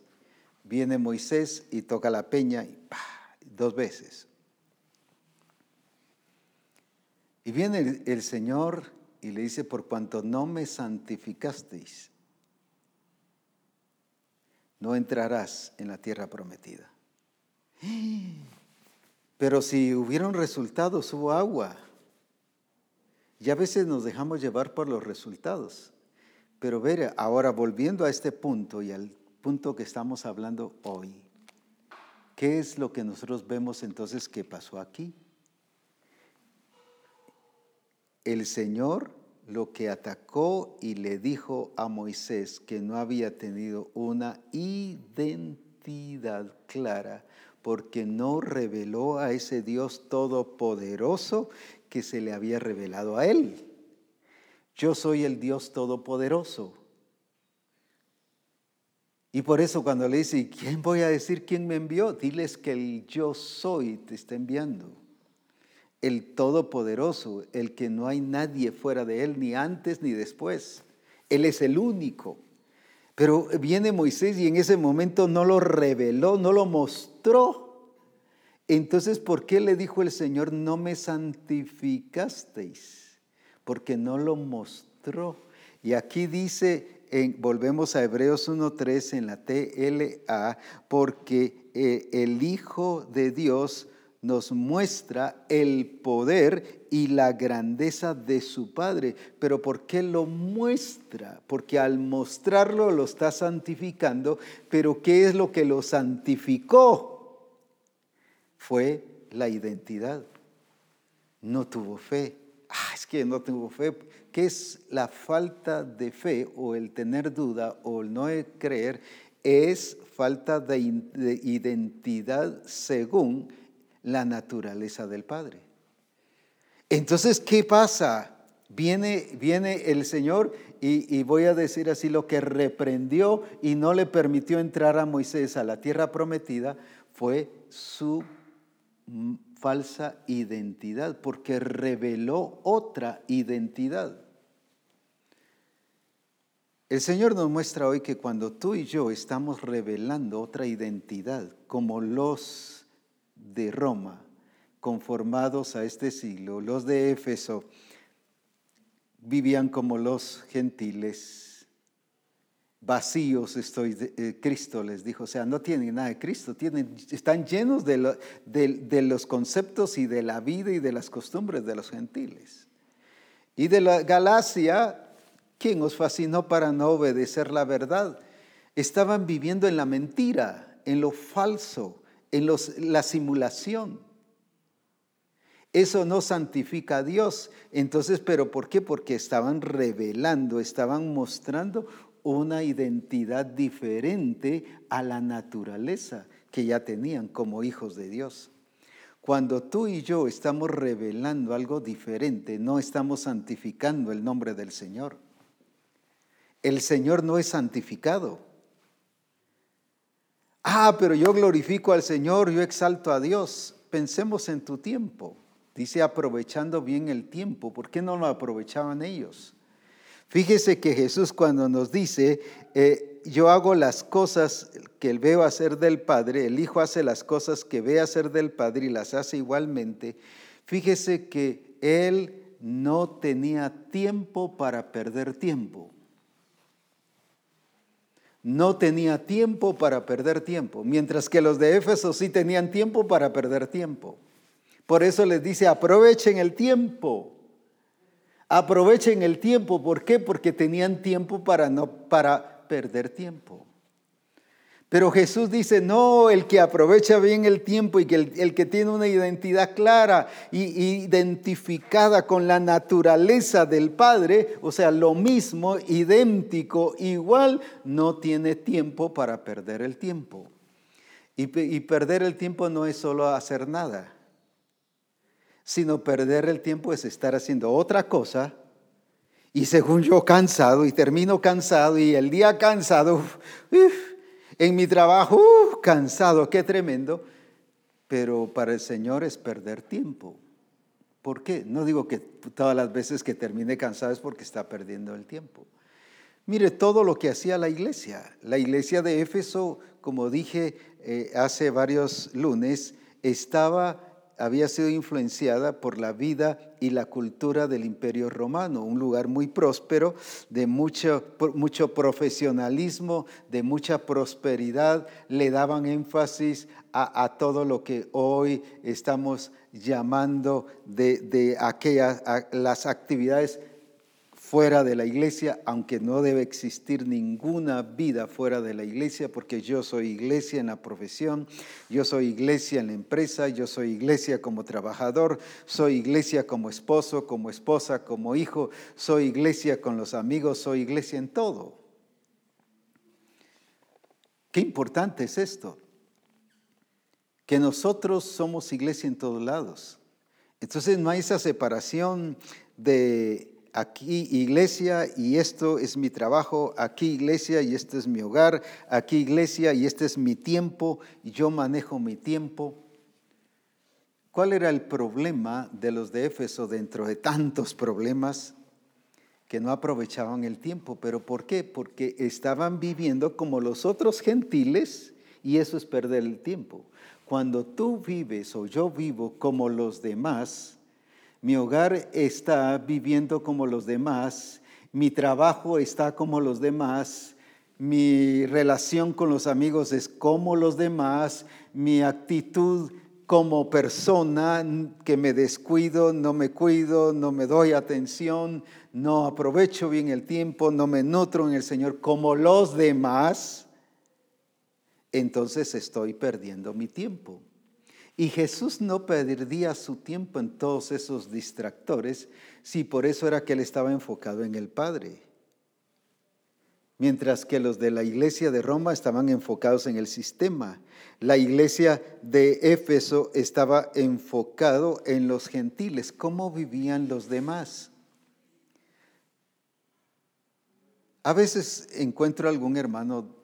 viene Moisés y toca la peña y dos veces. Y viene el, Señor y le dice, por cuanto no me santificasteis, no entrarás en la tierra prometida. <gasps> Pero si hubieron resultados, hubo agua. Y a veces nos dejamos llevar por los resultados. Pero ver, ahora volviendo a este punto y al punto que estamos hablando hoy, ¿qué es lo que nosotros vemos entonces que pasó aquí? El Señor lo que atacó y le dijo a Moisés que no había tenido una identidad clara porque no reveló a ese Dios todopoderoso que se le había revelado a él. Yo soy el Dios Todopoderoso. Y por eso cuando le dice, ¿quién voy a decir quién me envió? Diles que el yo soy te está enviando. El Todopoderoso, el que no hay nadie fuera de él, ni antes ni después. Él es el único. Pero viene Moisés y en ese momento no lo reveló, no lo mostró. Entonces, ¿por qué le dijo el Señor, no me santificasteis? porque no lo mostró. Y aquí dice, en, volvemos a Hebreos 1.3 en la TLA, porque eh, el Hijo de Dios nos muestra el poder y la grandeza de su Padre. Pero ¿por qué lo muestra? Porque al mostrarlo lo está santificando, pero ¿qué es lo que lo santificó? Fue la identidad. No tuvo fe ah, es que no tengo fe, ¿qué es la falta de fe o el tener duda o el no creer? Es falta de, identidad según la naturaleza del Padre. Entonces, ¿qué pasa? Viene, viene el Señor y, voy a decir así, lo que reprendió y no le permitió entrar a Moisés a la tierra prometida fue su falsa identidad, porque reveló otra identidad. El Señor nos muestra hoy que cuando tú y yo estamos revelando otra identidad, como los de Roma, conformados a este siglo, los de Éfeso, vivían como los gentiles, vacíos estoy, eh, Cristo les dijo, o sea, no tienen nada de Cristo, tienen, están llenos de, de los conceptos y de la vida y de las costumbres de los gentiles. Y de la Galacia, ¿quién os fascinó para no obedecer la verdad? Estaban viviendo en la mentira, en lo falso, en los, la simulación. Eso no santifica a Dios. Entonces, ¿pero por qué? Porque estaban revelando, estaban mostrando una identidad diferente a la naturaleza que ya tenían como hijos de Dios. Cuando tú y yo estamos revelando algo diferente, no estamos santificando el nombre del Señor. El Señor no es santificado. Ah, pero yo glorifico al Señor, yo exalto a Dios. Pensemos en tu tiempo. Dice aprovechando bien el tiempo. ¿Por qué no lo aprovechaban ellos? Fíjese que Jesús cuando nos dice, eh, yo hago las cosas que veo hacer del Padre, el Hijo hace las cosas que ve hacer del Padre y las hace igualmente, fíjese que Él no tenía tiempo para perder tiempo. No tenía tiempo para perder tiempo, mientras que los de Éfeso sí tenían tiempo para perder tiempo. Por eso les dice, aprovechen el tiempo. Aprovechen el tiempo. ¿Por qué? Porque tenían tiempo para no para perder tiempo. Pero Jesús dice, no, el que aprovecha bien el tiempo y que el, que tiene una identidad clara y identificada con la naturaleza del Padre, o sea, lo mismo, idéntico, igual, no tiene tiempo para perder el tiempo. y perder el tiempo no es solo hacer nada sino perder el tiempo es estar haciendo otra cosa y según yo cansado y termino cansado y el día cansado, en mi trabajo, cansado, qué tremendo, pero para el Señor es perder tiempo. ¿Por qué? No digo que todas las veces que termine cansado es porque está perdiendo el tiempo. Mire todo lo que hacía la iglesia. La iglesia de Éfeso, como dije eh, hace varios lunes, estaba había sido influenciada por la vida y la cultura del imperio romano, un lugar muy próspero, de mucho, mucho profesionalismo, de mucha prosperidad, le daban énfasis a, todo lo que hoy estamos llamando de, de aquellas, las actividades fuera de la iglesia, aunque no debe existir ninguna vida fuera de la iglesia, porque yo soy iglesia en la profesión, yo soy iglesia en la empresa, yo soy iglesia como trabajador, soy iglesia como esposo, como esposa, como hijo, soy iglesia con los amigos, soy iglesia en todo. Qué importante es esto, que nosotros somos iglesia en todos lados. Entonces no hay esa separación de aquí iglesia y esto es mi trabajo, aquí iglesia y este es mi hogar, aquí iglesia y este es mi tiempo y yo manejo mi tiempo. ¿Cuál era el problema de los de Éfeso dentro de tantos problemas? Que no aprovechaban el tiempo. ¿Pero por qué? Porque estaban viviendo como los otros gentiles y eso es perder el tiempo. Cuando tú vives o yo vivo como los demás, mi hogar está viviendo como los demás, mi trabajo está como los demás, mi relación con los amigos es como los demás, mi actitud como persona que me descuido, no me cuido, no me doy atención, no aprovecho bien el tiempo, no me nutro en el Señor como los demás, entonces estoy perdiendo mi tiempo. Y Jesús no perdía su tiempo en todos esos distractores, si por eso era que él estaba enfocado en el Padre. Mientras que los de la iglesia de Roma estaban enfocados en el sistema. La iglesia de Éfeso estaba enfocado en los gentiles, cómo vivían los demás. A veces encuentro algún hermano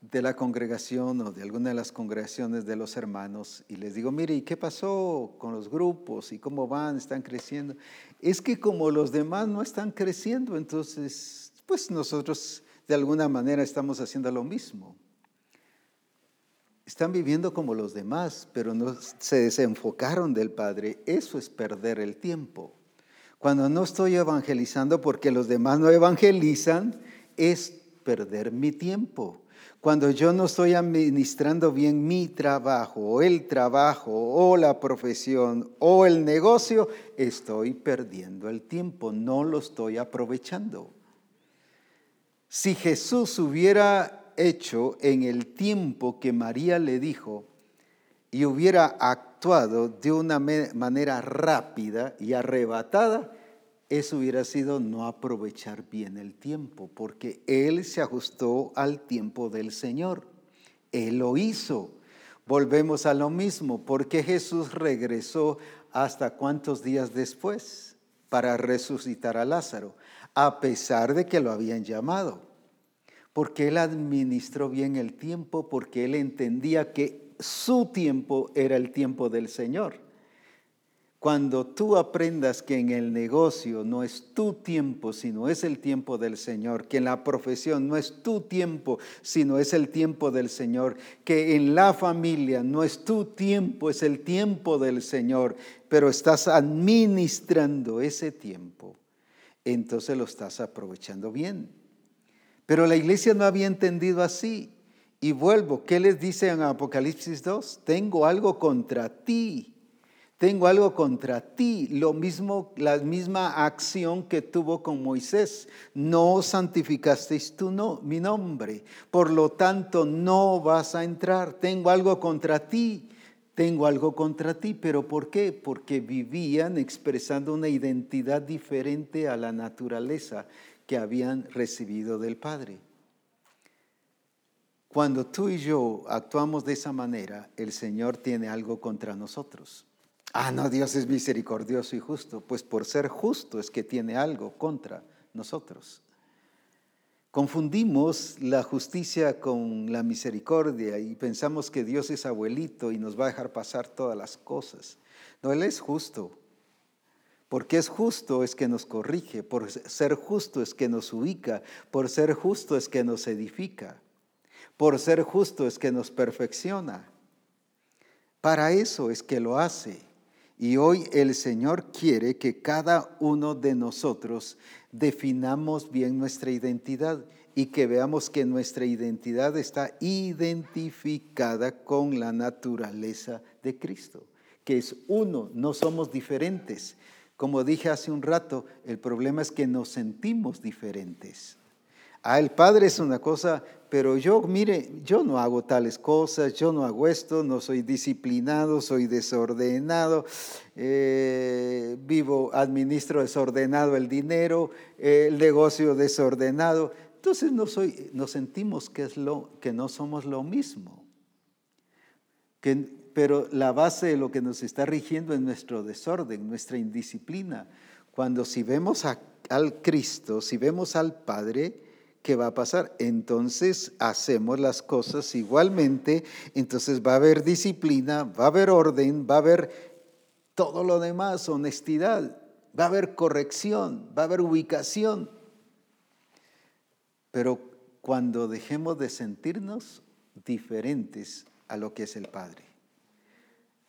de la congregación o de alguna de las congregaciones de los hermanos y les digo, mire, ¿y qué pasó con los grupos y cómo van? ¿Están creciendo? Es que como los demás no están creciendo, entonces, pues nosotros de alguna manera estamos haciendo lo mismo. Están viviendo como los demás, pero no se desenfocaron del Padre. Eso es perder el tiempo. Cuando no estoy evangelizando porque los demás no evangelizan, es perder mi tiempo. Cuando yo no estoy administrando bien mi trabajo, o el trabajo, o la profesión, o el negocio, estoy perdiendo el tiempo, no lo estoy aprovechando. Si Jesús hubiera hecho en el tiempo que María le dijo y hubiera actuado de una manera rápida y arrebatada, eso hubiera sido no aprovechar bien el tiempo, porque Él se ajustó al tiempo del Señor. Él lo hizo. Volvemos a lo mismo, porque Jesús regresó hasta cuántos días después para resucitar a Lázaro, a pesar de que lo habían llamado. Porque Él administró bien el tiempo, porque Él entendía que su tiempo era el tiempo del Señor. Cuando tú aprendas que en el negocio no es tu tiempo, sino es el tiempo del Señor, que en la profesión no es tu tiempo, sino es el tiempo del Señor, que en la familia no es tu tiempo, es el tiempo del Señor, pero estás administrando ese tiempo, entonces lo estás aprovechando bien. Pero la iglesia no había entendido así. Y vuelvo, ¿qué les dice en Apocalipsis 2? Tengo algo contra ti tengo algo contra ti, lo mismo, la misma acción que tuvo con Moisés. No santificasteis no, mi nombre, por lo tanto no vas a entrar. Tengo algo contra ti, tengo algo contra ti, pero ¿por qué? Porque vivían expresando una identidad diferente a la naturaleza que habían recibido del Padre. Cuando tú y yo actuamos de esa manera, el Señor tiene algo contra nosotros. Ah, no, Dios es misericordioso y justo. Pues por ser justo es que tiene algo contra nosotros. Confundimos la justicia con la misericordia y pensamos que Dios es abuelito y nos va a dejar pasar todas las cosas. No, Él es justo. Porque es justo es que nos corrige, por ser justo es que nos ubica, por ser justo es que nos edifica, por ser justo es que nos perfecciona. Para eso es que lo hace. Y hoy el Señor quiere que cada uno de nosotros definamos bien nuestra identidad y que veamos que nuestra identidad está identificada con la naturaleza de Cristo, que es uno, no somos diferentes. Como dije hace un rato, el problema es que nos sentimos diferentes. Ah, el Padre es una cosa, pero yo, mire, yo no hago tales cosas, yo no hago esto, no soy disciplinado, soy desordenado, eh, vivo, administro desordenado el dinero, el negocio desordenado. Entonces no soy, nos sentimos que, es lo, que no somos lo mismo. pero la base de lo que nos está rigiendo es nuestro desorden, nuestra indisciplina. Cuando si vemos al Cristo, si vemos al Padre, ¿qué va a pasar? Entonces hacemos las cosas igualmente, entonces va a haber disciplina, va a haber orden, va a haber todo lo demás, honestidad, va a haber corrección, va a haber ubicación. Pero cuando dejemos de sentirnos diferentes a lo que es el Padre.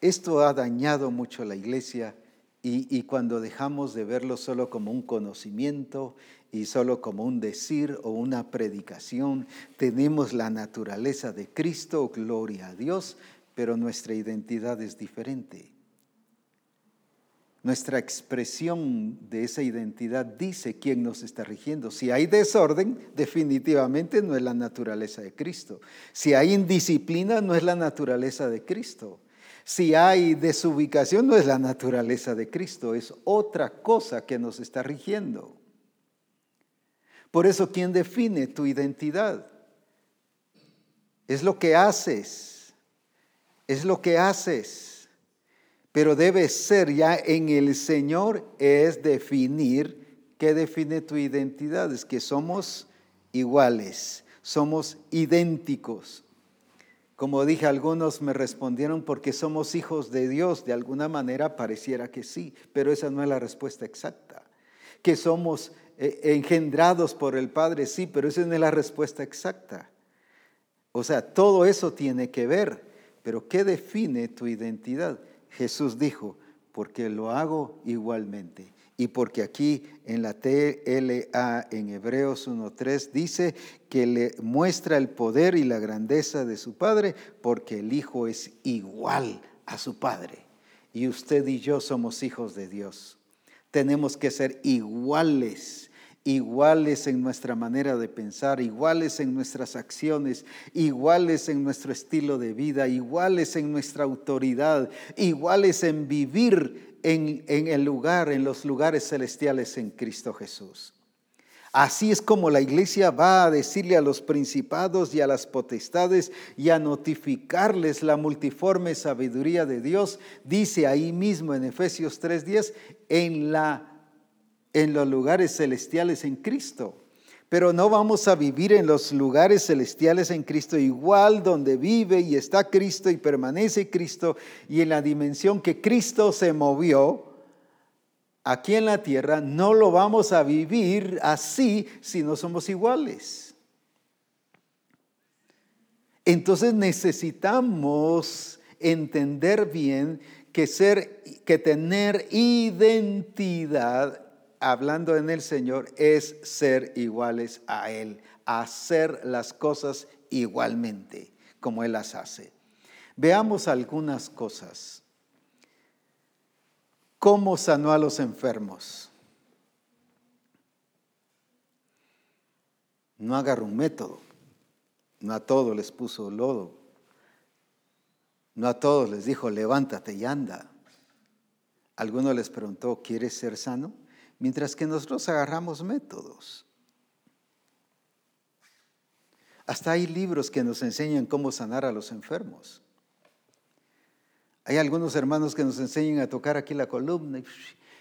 Esto ha dañado mucho a la iglesia y, y, cuando dejamos de verlo solo como un conocimiento y solo como un decir o una predicación. Tenemos la naturaleza de Cristo, gloria a Dios, pero nuestra identidad es diferente. Nuestra expresión de esa identidad dice quién nos está rigiendo. Si hay desorden, definitivamente no es la naturaleza de Cristo. Si hay indisciplina, no es la naturaleza de Cristo. Si hay desubicación, no es la naturaleza de Cristo, es otra cosa que nos está rigiendo. Por eso, ¿quién define tu identidad? Es lo que haces, es lo que haces, pero debe ser ya en el Señor, es definir qué define tu identidad, es que somos iguales, somos idénticos. Como dije, algunos me respondieron porque somos hijos de Dios, de alguna manera pareciera que sí, pero esa no es la respuesta exacta. Que somos engendrados por el Padre, sí, pero esa no es la respuesta exacta. O sea, todo eso tiene que ver, pero ¿qué define tu identidad? Jesús dijo, porque lo hago igualmente. Y porque aquí en la TLA en Hebreos 1.3 dice que le muestra el poder y la grandeza de su Padre, porque el Hijo es igual a su Padre. Y usted y yo somos hijos de Dios. Tenemos que ser iguales iguales en nuestra manera de pensar, iguales en nuestras acciones, iguales en nuestro estilo de vida, iguales en nuestra autoridad, iguales en vivir en, el lugar, en los lugares celestiales en Cristo Jesús. Así es como la iglesia va a decirle a los principados y a las potestades y a notificarles la multiforme sabiduría de Dios, dice ahí mismo en Efesios 3:10, en la en los lugares celestiales en Cristo. Pero no vamos a vivir en los lugares celestiales en Cristo igual donde vive y está Cristo y permanece Cristo y en la dimensión que Cristo se movió aquí en la tierra, no lo vamos a vivir así si no somos iguales. Entonces necesitamos entender bien que ser que tener identidad hablando en el Señor es ser iguales a Él, hacer las cosas igualmente como Él las hace. Veamos algunas cosas. ¿Cómo sanó a los enfermos? No agarró un método. No a todos les puso lodo. No a todos les dijo, levántate y anda. Alguno les preguntó, ¿quieres ser sano? Mientras que nosotros agarramos métodos. Hasta hay libros que nos enseñan cómo sanar a los enfermos. Hay algunos hermanos que nos enseñan a tocar aquí la columna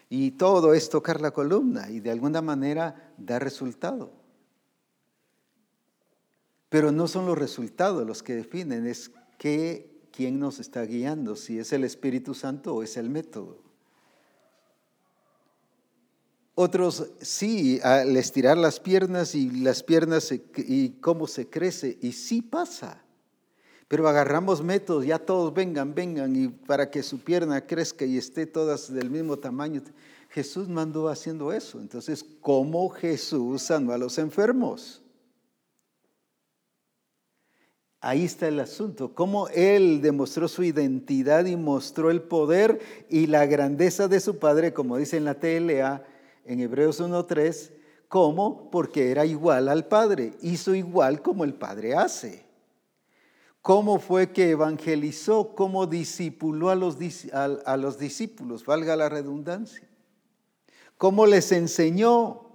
y, todo es tocar la columna y de alguna manera da resultado. Pero no son los resultados los que definen, es que, quién nos está guiando, si es el Espíritu Santo o es el método. Otros sí, al estirar las piernas y las piernas y cómo se crece, y sí pasa. Pero agarramos métodos, ya todos vengan, vengan, y para que su pierna crezca y esté todas del mismo tamaño. Jesús mandó haciendo eso. Entonces, ¿cómo Jesús sanó a los enfermos? Ahí está el asunto, cómo Él demostró su identidad y mostró el poder y la grandeza de su Padre, como dice en la TLA, en Hebreos 1.3, ¿cómo? Porque era igual al Padre, hizo igual como el Padre hace. ¿Cómo fue que evangelizó? ¿Cómo discipuló a los, a los discípulos? Valga la redundancia. ¿Cómo les enseñó?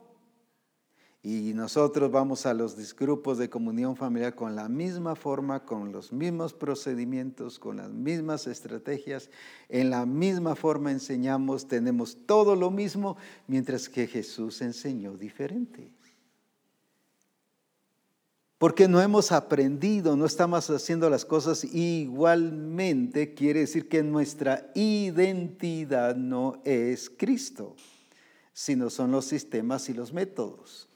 Y nosotros vamos a los grupos de comunión familiar con la misma forma, con los mismos procedimientos, con las mismas estrategias, en la misma forma enseñamos, tenemos todo lo mismo, mientras que Jesús enseñó diferente. Porque no hemos aprendido, no estamos haciendo las cosas igualmente, quiere decir que nuestra identidad no es Cristo, sino son los sistemas y los métodos.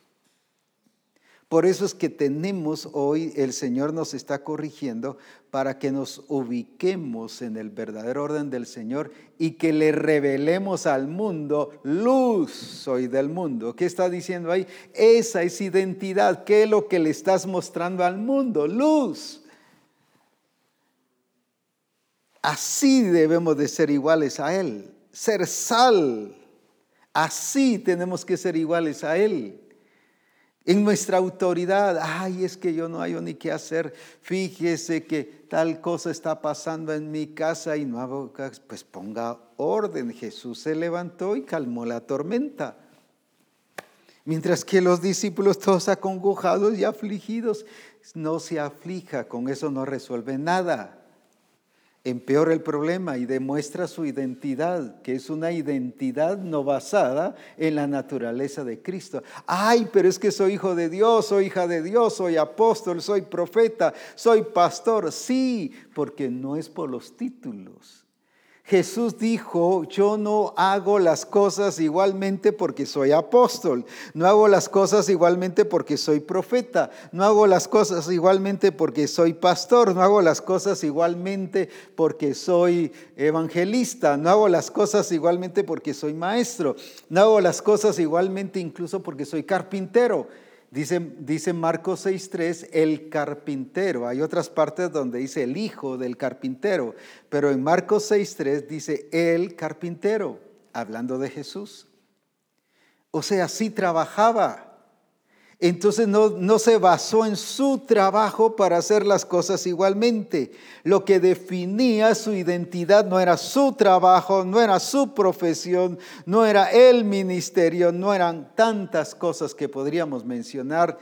Por eso es que tenemos hoy, el Señor nos está corrigiendo para que nos ubiquemos en el verdadero orden del Señor y que le revelemos al mundo, luz soy del mundo. ¿Qué está diciendo ahí? Esa es identidad. ¿Qué es lo que le estás mostrando al mundo? Luz. Así debemos de ser iguales a Él, ser sal. Así tenemos que ser iguales a Él en nuestra autoridad. Ay, es que yo no hay ni qué hacer. Fíjese que tal cosa está pasando en mi casa y no hago, pues ponga orden. Jesús se levantó y calmó la tormenta. Mientras que los discípulos todos acongojados y afligidos, no se aflija, con eso no resuelve nada. Empeora el problema y demuestra su identidad, que es una identidad no basada en la naturaleza de Cristo. Ay, pero es que soy hijo de Dios, soy hija de Dios, soy apóstol, soy profeta, soy pastor. Sí, porque no es por los títulos Jesús dijo, yo no hago las cosas igualmente porque soy apóstol, no hago las cosas igualmente porque soy profeta, no hago las cosas igualmente porque soy pastor, no hago las cosas igualmente porque soy evangelista, no hago las cosas igualmente porque soy maestro, no hago las cosas igualmente incluso porque soy carpintero. Dice, dice Marcos 6.3, el carpintero. Hay otras partes donde dice el hijo del carpintero, pero en Marcos 6.3 dice el carpintero, hablando de Jesús. O sea, sí trabajaba entonces no, se basó en su trabajo para hacer las cosas igualmente. Lo que definía su identidad no era su trabajo, no era su profesión, no era el ministerio, no eran tantas cosas que podríamos mencionar.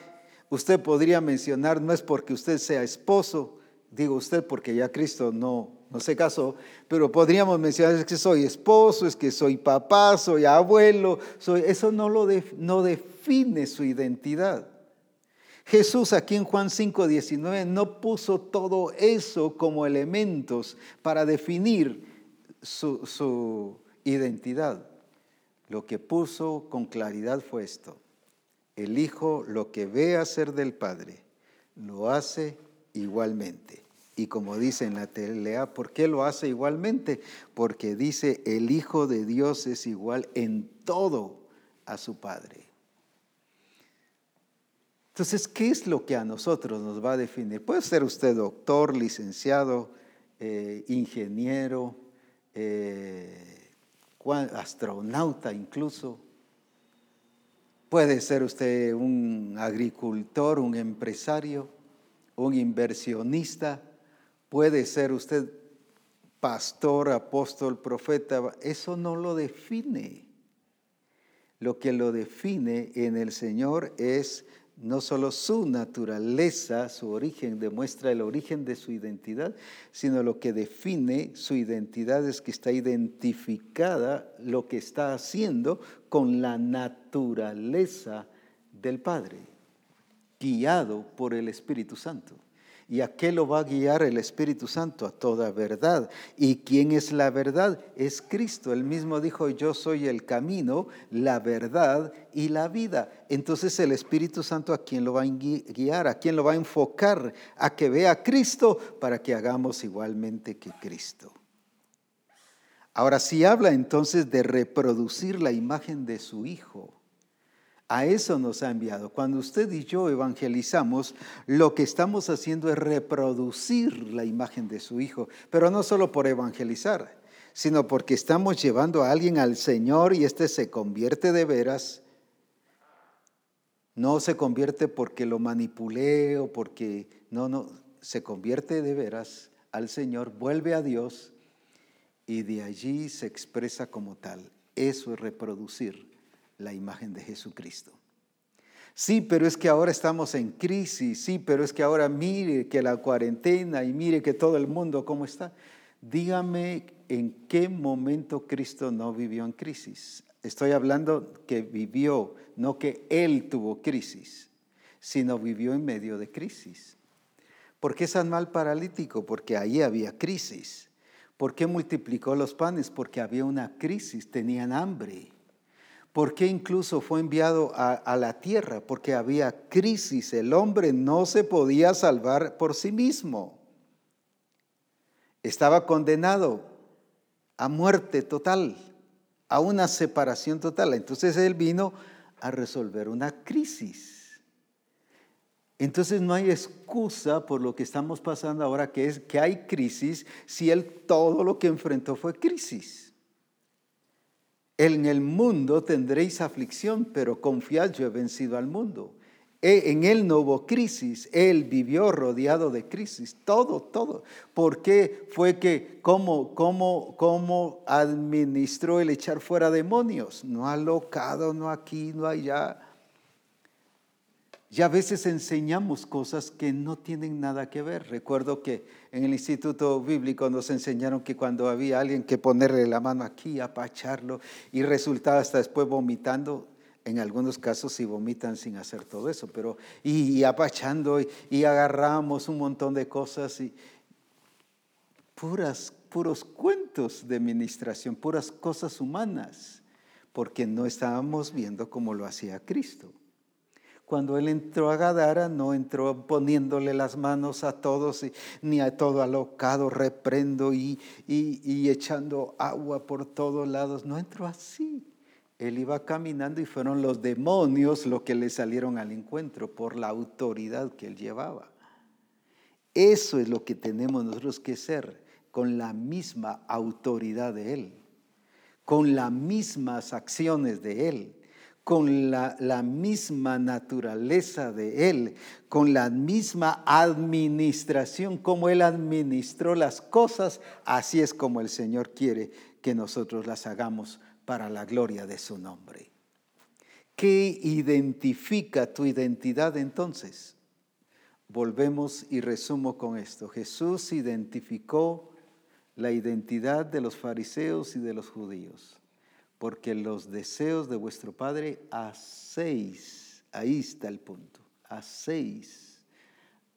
Usted podría mencionar, no es porque usted sea esposo, digo usted porque ya Cristo no, no se casó, pero podríamos mencionar es que soy esposo, es que soy papá, soy abuelo, eso no lo no define su identidad. Jesús aquí en Juan 5, 19 no puso todo eso como elementos para definir su, su identidad. Lo que puso con claridad fue esto. El Hijo lo que ve hacer del Padre, lo hace igualmente. Y como dice en la telea, ¿por qué lo hace igualmente? Porque dice, el Hijo de Dios es igual en todo a su Padre. Entonces, ¿qué es lo que a nosotros nos va a definir? Puede ser usted doctor, licenciado, eh, ingeniero, eh, astronauta incluso. Puede ser usted un agricultor, un empresario, un inversionista. Puede ser usted pastor, apóstol, profeta. Eso no lo define. Lo que lo define en el Señor es no solo su naturaleza, su origen, demuestra el origen de su identidad, sino lo que define su identidad es que está identificada lo que está haciendo con la naturaleza del Padre, guiado por el Espíritu Santo. ¿Y a qué lo va a guiar el Espíritu Santo? A toda verdad. ¿Y quién es la verdad? Es Cristo. Él mismo dijo, yo soy el camino, la verdad y la vida. Entonces el Espíritu Santo a quién lo va a guiar, a quién lo va a enfocar, a que vea a Cristo para que hagamos igualmente que Cristo. Ahora sí habla entonces de reproducir la imagen de su Hijo. A eso nos ha enviado. Cuando usted y yo evangelizamos, lo que estamos haciendo es reproducir la imagen de su Hijo, pero no solo por evangelizar, sino porque estamos llevando a alguien al Señor y éste se convierte de veras. No se convierte porque lo manipulé o porque, no, no, se convierte de veras al Señor, vuelve a Dios y de allí se expresa como tal. Eso es reproducir la imagen de Jesucristo. Sí, pero es que ahora estamos en crisis, sí, pero es que ahora mire que la cuarentena y mire que todo el mundo cómo está. Dígame en qué momento Cristo no vivió en crisis. Estoy hablando que vivió, no que Él tuvo crisis, sino vivió en medio de crisis. ¿Por qué San Mal paralítico? Porque ahí había crisis. ¿Por qué multiplicó los panes? Porque había una crisis, tenían hambre. ¿Por qué incluso fue enviado a, la tierra? Porque había crisis, el hombre no se podía salvar por sí mismo. Estaba condenado a muerte total, a una separación total. Entonces él vino a resolver una crisis. Entonces no hay excusa por lo que estamos pasando ahora, que es que hay crisis, si él todo lo que enfrentó fue crisis. En el mundo tendréis aflicción, pero confiad, yo he vencido al mundo. E, en él no hubo crisis, él vivió rodeado de crisis, todo, todo. ¿Por qué fue que, cómo, cómo, cómo administró el echar fuera demonios? No ha locado, no aquí, no allá. Y a veces enseñamos cosas que no tienen nada que ver. Recuerdo que en el Instituto Bíblico nos enseñaron que cuando había alguien que ponerle la mano aquí, apacharlo, y resultaba hasta después vomitando, en algunos casos sí vomitan sin hacer todo eso, pero y, apachando y, agarramos un montón de cosas y puras, puros cuentos de administración, puras cosas humanas, porque no estábamos viendo cómo lo hacía Cristo. Cuando él entró a Gadara, no entró poniéndole las manos a todos, ni a todo alocado, reprendo y, y, echando agua por todos lados. No entró así. Él iba caminando y fueron los demonios los que le salieron al encuentro por la autoridad que él llevaba. Eso es lo que tenemos nosotros que ser, con la misma autoridad de Él, con las mismas acciones de Él con la, misma naturaleza de Él, con la misma administración, como Él administró las cosas, así es como el Señor quiere que nosotros las hagamos para la gloria de su nombre. ¿Qué identifica tu identidad entonces? Volvemos y resumo con esto. Jesús identificó la identidad de los fariseos y de los judíos porque los deseos de vuestro Padre hacéis, ahí está el punto, hacéis,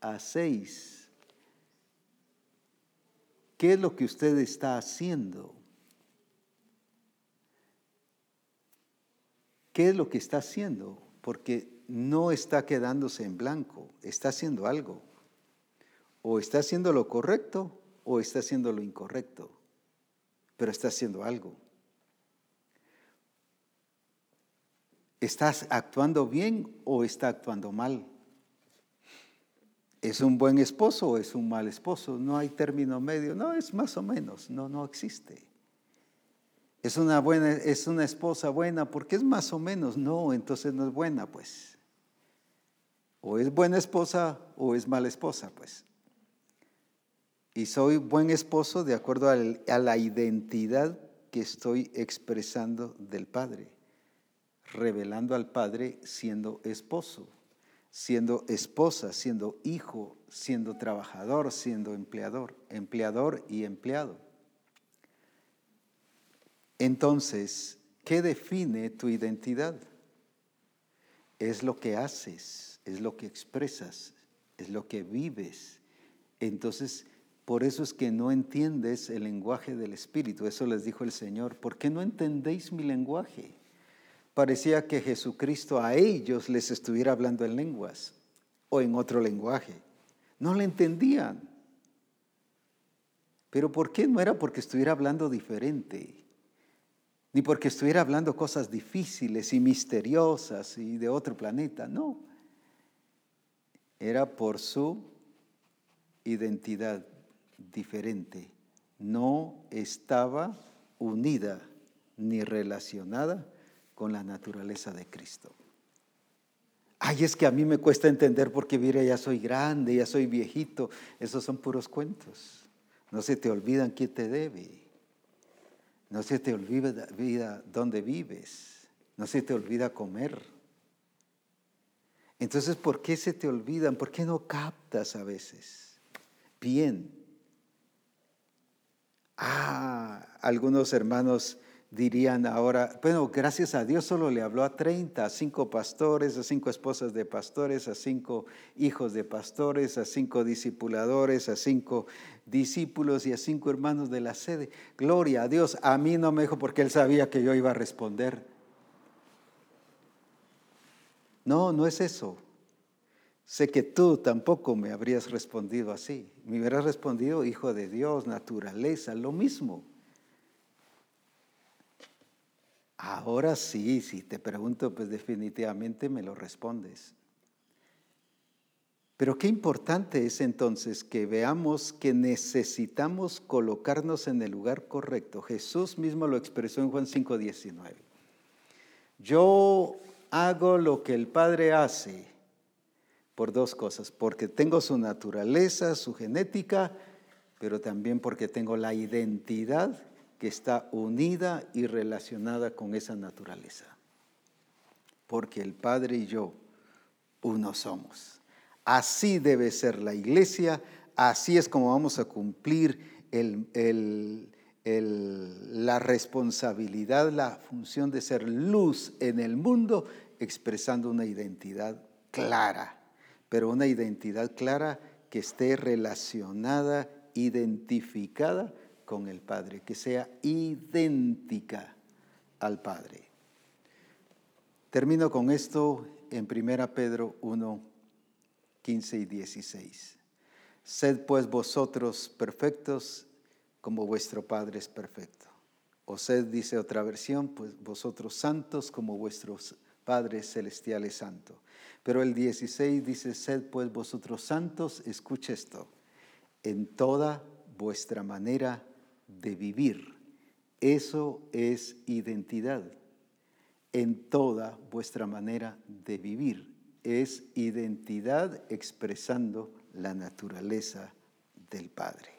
hacéis. ¿Qué es lo que usted está haciendo? ¿Qué es lo que está haciendo? Porque no está quedándose en blanco, está haciendo algo. O está haciendo lo correcto o está haciendo lo incorrecto, pero está haciendo algo. ¿Estás actuando bien o está actuando mal? ¿Es un buen esposo o es un mal esposo? No hay término medio, no, es más o menos, no, no existe. ¿Es una, buena, es una esposa buena porque es más o menos? No, entonces no es buena, pues. O es buena esposa o es mala esposa, pues. Y soy buen esposo de acuerdo a la identidad que estoy expresando del Padre revelando al Padre siendo esposo, siendo esposa, siendo hijo, siendo trabajador, siendo empleador, empleador y empleado. Entonces, ¿qué define tu identidad? Es lo que haces, es lo que expresas, es lo que vives. Entonces, por eso es que no entiendes el lenguaje del Espíritu. Eso les dijo el Señor. ¿Por qué no entendéis mi lenguaje? Parecía que Jesucristo a ellos les estuviera hablando en lenguas o en otro lenguaje. No le entendían. Pero ¿por qué? No era porque estuviera hablando diferente, ni porque estuviera hablando cosas difíciles y misteriosas y de otro planeta, no. Era por su identidad diferente. No estaba unida ni relacionada con la naturaleza de Cristo. Ay, es que a mí me cuesta entender porque, mira, ya soy grande, ya soy viejito. Esos son puros cuentos. No se te olvidan quién te debe. No se te olvida vida, dónde vives. No se te olvida comer. Entonces, ¿por qué se te olvidan? ¿Por qué no captas a veces? Bien. Ah, algunos hermanos dirían ahora, bueno, gracias a Dios solo le habló a 30, a cinco pastores, a cinco esposas de pastores, a cinco hijos de pastores, a cinco discipuladores, a cinco discípulos y a cinco hermanos de la sede. Gloria a Dios, a mí no me dijo porque él sabía que yo iba a responder. No, no es eso. Sé que tú tampoco me habrías respondido así. Me hubieras respondido, hijo de Dios, naturaleza, lo mismo. Ahora sí, si te pregunto, pues definitivamente me lo respondes. Pero qué importante es entonces que veamos que necesitamos colocarnos en el lugar correcto. Jesús mismo lo expresó en Juan 5:19. Yo hago lo que el Padre hace por dos cosas, porque tengo su naturaleza, su genética, pero también porque tengo la identidad que está unida y relacionada con esa naturaleza. Porque el Padre y yo, uno somos. Así debe ser la iglesia, así es como vamos a cumplir la responsabilidad, la función de ser luz en el mundo, expresando una identidad clara, pero una identidad clara que esté relacionada, identificada con el Padre, que sea idéntica al Padre. Termino con esto en 1 Pedro 1, 15 y 16. Sed pues vosotros perfectos como vuestro Padre es perfecto. O sed, dice otra versión, pues vosotros santos como vuestros Padre celestial es santo. Pero el 16 dice, sed pues vosotros santos, escuche esto, en toda vuestra manera de vivir. Eso es identidad. En toda vuestra manera de vivir. Es identidad expresando la naturaleza del Padre.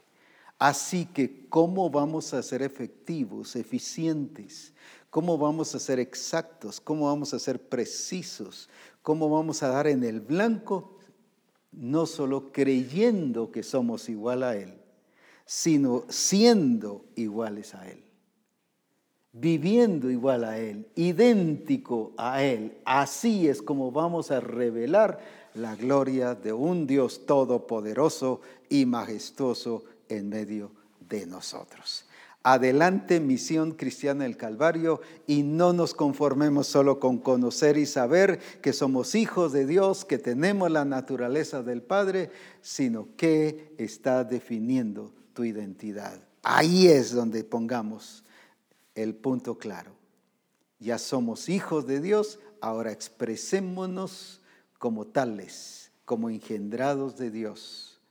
Así que, ¿cómo vamos a ser efectivos, eficientes? ¿Cómo vamos a ser exactos? ¿Cómo vamos a ser precisos? ¿Cómo vamos a dar en el blanco? No solo creyendo que somos igual a Él, sino siendo iguales a Él, viviendo igual a Él, idéntico a Él. Así es como vamos a revelar la gloria de un Dios todopoderoso y majestuoso en medio de nosotros. Adelante, misión cristiana del Calvario, y no nos conformemos solo con conocer y saber que somos hijos de Dios, que tenemos la naturaleza del Padre, sino que está definiendo tu identidad. Ahí es donde pongamos el punto claro. Ya somos hijos de Dios, ahora expresémonos como tales, como engendrados de Dios.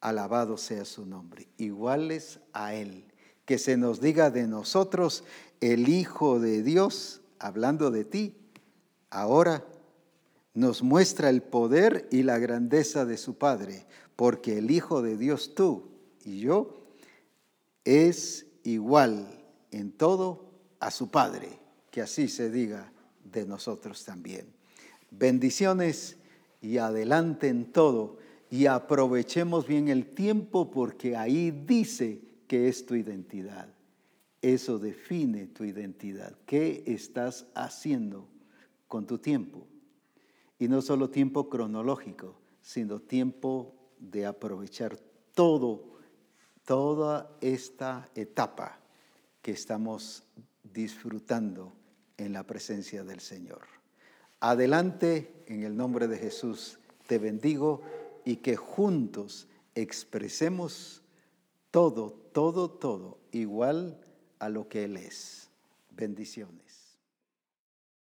Alabado sea su nombre, iguales a Él. Que se nos diga de nosotros, el Hijo de Dios, hablando de ti, ahora nos muestra el poder y la grandeza de su Padre, porque el Hijo de Dios, tú y yo, es igual en todo a su Padre. Que así se diga de nosotros también. Bendiciones y adelante en todo y aprovechemos bien el tiempo porque ahí dice que es tu identidad. Eso define tu identidad. ¿Qué estás haciendo con tu tiempo? Y no solo tiempo cronológico, sino tiempo de aprovechar todo, toda esta etapa que estamos disfrutando en la presencia del Señor. Adelante, en el nombre de Jesús, te bendigo y que juntos expresemos todo, todo, todo igual a lo que Él es. Bendiciones.